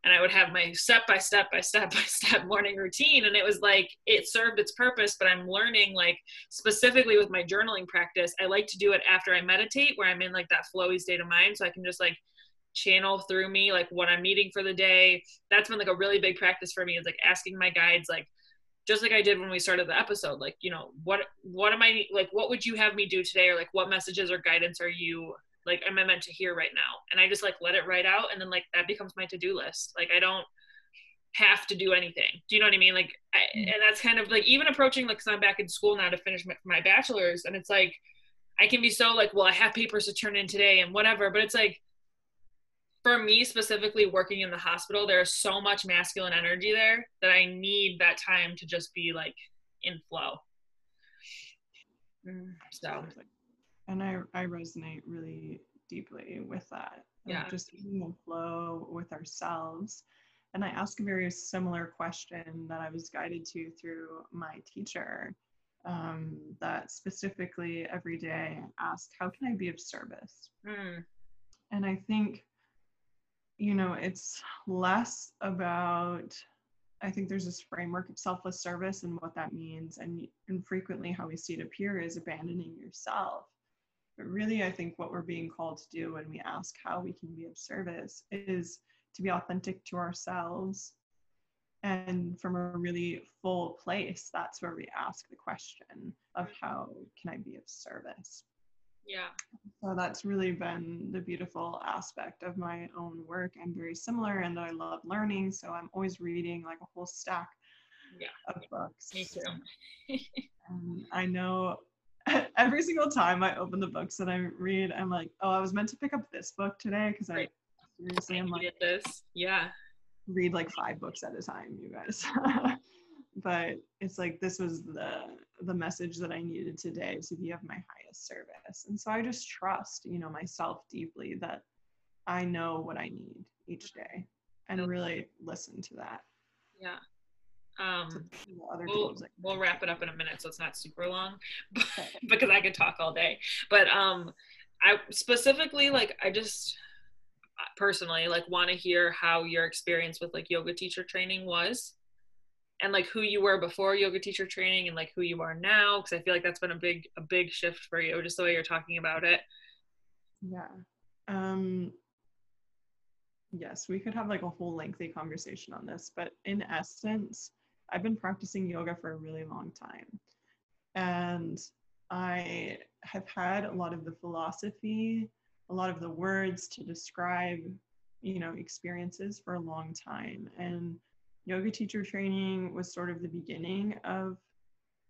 and I would have my step by step by step by step (laughs) morning routine. And it was like, it served its purpose, but I'm learning, like, specifically with my journaling practice, I like to do it after I meditate, where I'm in like that flowy state of mind. So I can just like channel through me like what I'm needing for the day. That's been like a really big practice for me is like asking my guides like just like I did when we started the episode like you know what what am I like what would you have me do today? Or like what messages or guidance are you like am I meant to hear right now? And I just like let it write out and then like that becomes my to-do list. Like I don't have to do anything. Do you know what I mean? Like I, mm. and that's kind of like even approaching like cause I'm back in school now to finish my, my bachelor's and it's like I can be so like well I have papers to turn in today and whatever but it's like for me specifically working in the hospital there's so much masculine energy there that i need that time to just be like in flow. Mm, so. And i i resonate really deeply with that yeah. just being in flow with ourselves. And i ask a very similar question that i was guided to through my teacher um, that specifically every day asked how can i be of service? Mm. and i think you know, it's less about, I think there's this framework of selfless service and what that means. And, and frequently, how we see it appear is abandoning yourself. But really, I think what we're being called to do when we ask how we can be of service is to be authentic to ourselves. And from a really full place, that's where we ask the question of how can I be of service? Yeah. So that's really been the beautiful aspect of my own work. I'm very similar and I love learning. So I'm always reading like a whole stack yeah. of books. Me too. and (laughs) um, I know (laughs) every single time I open the books that I read, I'm like, oh, I was meant to pick up this book today because right. I seriously am like this. Yeah. Read like five books at a time, you guys. (laughs) but it's like this was the the message that I needed today to be of my highest service. And so I just trust, you know, myself deeply that I know what I need each day and really listen to that. Yeah. Um, we'll, we'll wrap it up in a minute so it's not super long (laughs) (laughs) because I could talk all day. But um, I specifically like I just personally like want to hear how your experience with like yoga teacher training was and like who you were before yoga teacher training and like who you are now because i feel like that's been a big a big shift for you just the way you're talking about it. Yeah. Um yes we could have like a whole lengthy conversation on this but in essence i've been practicing yoga for a really long time. And i have had a lot of the philosophy a lot of the words to describe you know experiences for a long time. And yoga teacher training was sort of the beginning of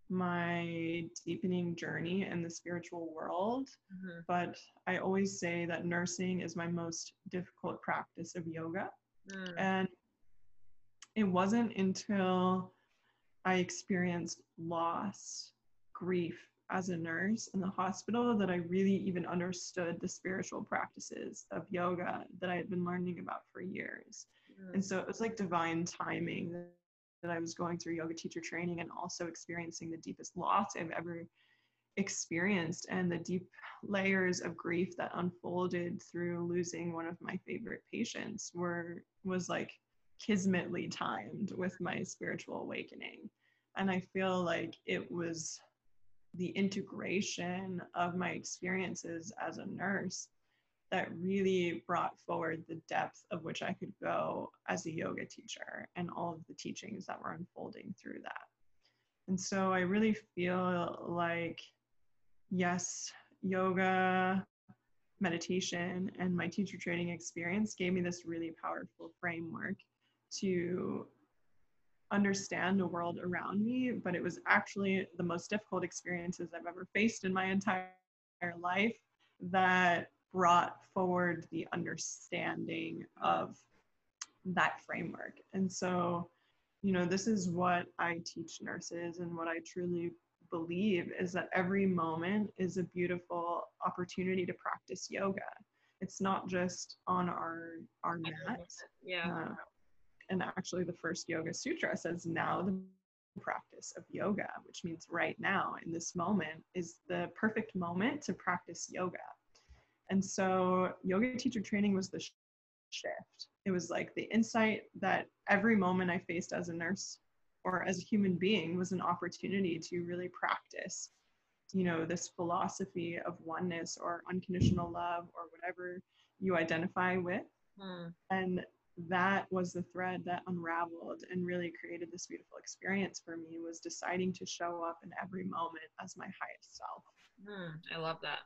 my deepening journey in the spiritual world. Mm-hmm. But I always say that nursing is my most difficult practice of yoga. Mm. And it wasn't until I experienced loss, grief as a nurse in the hospital that I really even understood the spiritual practices of yoga that I had been learning about for years. And so it was like divine timing that I was going through yoga teacher training and also experiencing the deepest loss I've ever experienced and the deep layers of grief that unfolded through losing one of my favorite patients were was like kismetly timed with my spiritual awakening. And i feel like it was the integration of my experiences as a nurse that really brought forward the depth of which I could go as a yoga teacher and all of the teachings that were unfolding through that. And so I really feel like, yes, yoga, meditation, and my teacher training experience gave me this really powerful framework to understand the world around me, but it was actually the most difficult experiences I've ever faced in my entire life that brought forward the understanding of that framework. And so, you know, this is what I teach nurses and what I truly believe is that every moment is a beautiful opportunity to practice yoga. It's not just on our our mat. Yeah. Uh, and actually the first yoga sutra says now the practice of yoga, which means right now in this moment is the perfect moment to practice yoga. And so yoga teacher training was the shift. It was like the insight that every moment I faced as a nurse or as a human being was an opportunity to really practice, you know, this philosophy of oneness or unconditional love or whatever you identify with. Mm. And that was the thread that unraveled and really created this beautiful experience for me was deciding to show up in every moment as my highest self. Mm, I love that.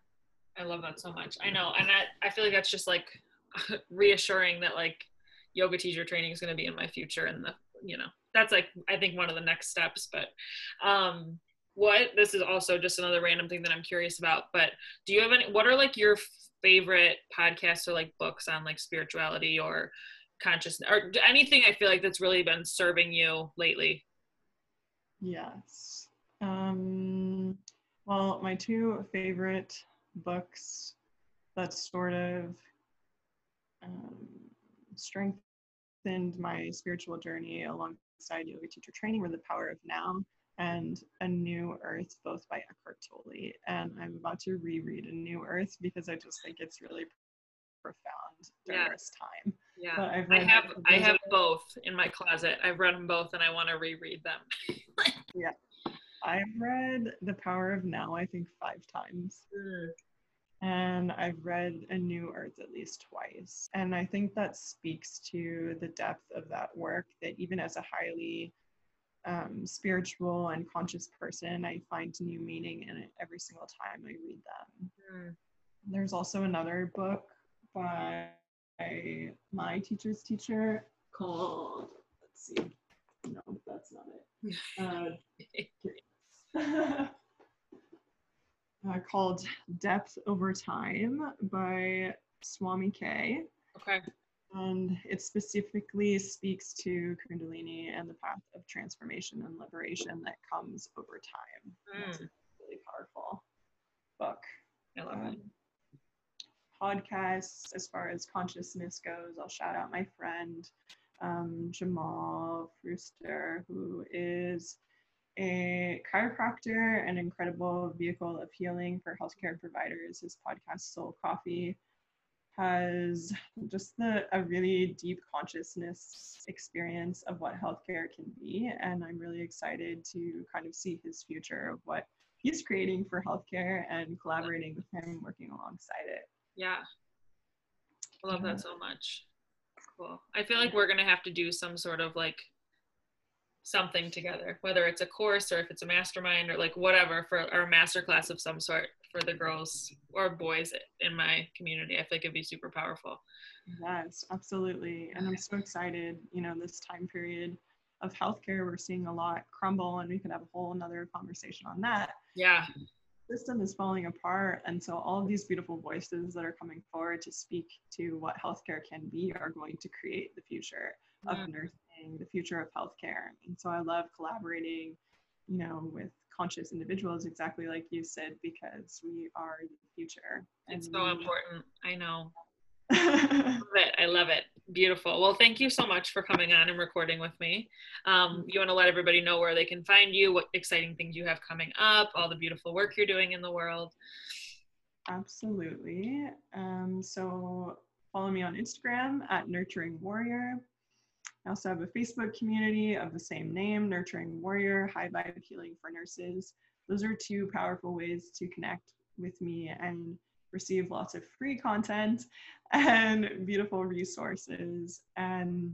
I love that so much. I know, and I I feel like that's just like (laughs) reassuring that like yoga teacher training is going to be in my future, and the you know that's like I think one of the next steps. But um, what this is also just another random thing that I'm curious about. But do you have any? What are like your favorite podcasts or like books on like spirituality or consciousness or anything? I feel like that's really been serving you lately. Yes. Um, well, my two favorite books that sort of um, strengthened my spiritual journey alongside yoga teacher training were The Power of Now and A New Earth, both by Eckhart Tolle. And I'm about to reread A New Earth because I just think it's really profound during yeah. this time. Yeah, i have I have both in my closet. I've read them both, and I want to reread them. (laughs) yeah, I've read The Power of Now. I think five times. Mm and I've read A New Earth at least twice. And I think that speaks to the depth of that work that even as a highly um, spiritual and conscious person, I find new meaning in it every single time I read them. Mm. There's also another book by my teacher's teacher called, let's see, no, that's not it. (laughs) Uh, (laughs) (laughs) uh, called Depth Over Time by Swami K. Okay. And it specifically speaks to Kundalini and the path of transformation and liberation that comes over time. Mm. It's a really powerful book. I love um, it. Podcasts, as far as consciousness goes, I'll shout out my friend um, Jamal Fruster, who is a chiropractor, an incredible vehicle of healing for healthcare providers. His podcast, Soul Coffee, has just the a really deep consciousness experience of what healthcare can be, and I'm really excited to kind of see his future of what he's creating for healthcare and collaborating with him, working alongside it. Yeah, I love that so much. Cool. I feel like we're gonna have to do some sort of like something together, whether it's a course or if it's a mastermind or like whatever for or a master class of some sort for the girls or boys in my community. I think it'd be super powerful. Yes, absolutely. And I'm so excited, you know, this time period of healthcare, we're seeing a lot crumble and we could have a whole another conversation on that. Yeah. System is falling apart. And so all of these beautiful voices that are coming forward to speak to what healthcare can be are going to create the future of mm. nursing the future of healthcare. And so I love collaborating, you know, with conscious individuals, exactly like you said, because we are the future. It's so important. I know. (laughs) love it. I love it. Beautiful. Well, thank you so much for coming on and recording with me. Um, you want to let everybody know where they can find you, what exciting things you have coming up, all the beautiful work you're doing in the world. Absolutely. Um, so follow me on Instagram at Nurturing Warrior. I also have a Facebook community of the same name, Nurturing Warrior, High Vibe Healing for Nurses. Those are two powerful ways to connect with me and receive lots of free content and beautiful resources. And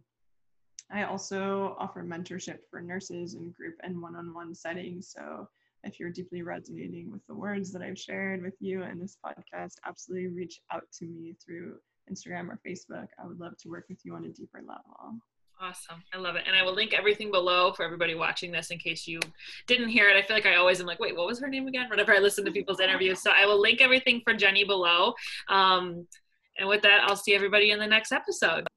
I also offer mentorship for nurses in group and one on one settings. So if you're deeply resonating with the words that I've shared with you in this podcast, absolutely reach out to me through Instagram or Facebook. I would love to work with you on a deeper level. Awesome. I love it. And I will link everything below for everybody watching this in case you didn't hear it. I feel like I always am like, wait, what was her name again? Whenever I listen to (laughs) people's interviews. So I will link everything for Jennie below. Um, and with that, I'll see everybody in the next episode.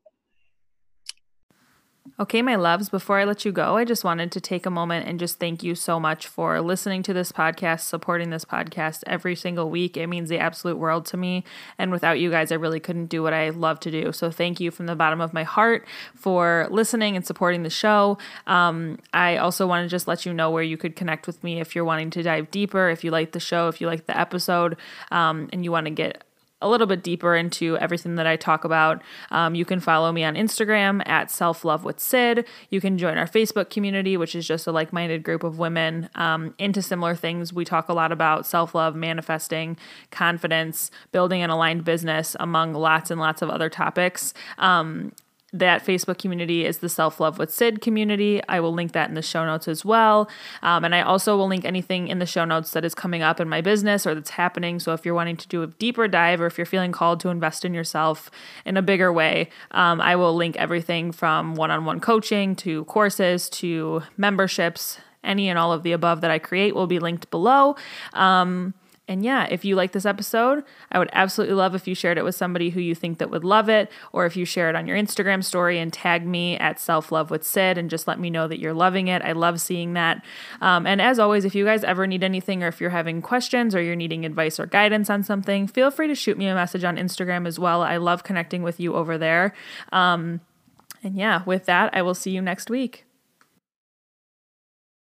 Okay, my loves, before I let you go, I just wanted to take a moment and just thank you so much for listening to this podcast, supporting this podcast every single week. It means the absolute world to me. And without you guys, I really couldn't do what I love to do. So thank you from the bottom of my heart for listening and supporting the show. Um, I also want to just let you know where you could connect with me if you're wanting to dive deeper, if you like the show, if you like the episode, um, and you want to get a little bit deeper into everything that I talk about, um, you can follow me on Instagram at Self Love with Syd. You can join our Facebook community, which is just a like minded group of women um, into similar things. We talk a lot about self love, manifesting, confidence, building an aligned business, among lots and lots of other topics. Um, that Facebook community is the Self Love with Syd community. I will link that in the show notes as well. Um, and I also will link anything in the show notes that is coming up in my business or that's happening. So if you're wanting to do a deeper dive or if you're feeling called to invest in yourself in a bigger way, um, I will link everything from one on one coaching to courses to memberships. Any and all of the above that I create will be linked below. Um, and yeah, if you like this episode, I would absolutely love if you shared it with somebody who you think that would love it, or if you share it on your Instagram story and tag me at Self Love with Syd and just let me know that you're loving it. I love seeing that. Um, and as always, if you guys ever need anything, or if you're having questions, or you're needing advice or guidance on something, feel free to shoot me a message on Instagram as well. I love connecting with you over there. Um, and yeah, with that, I will see you next week.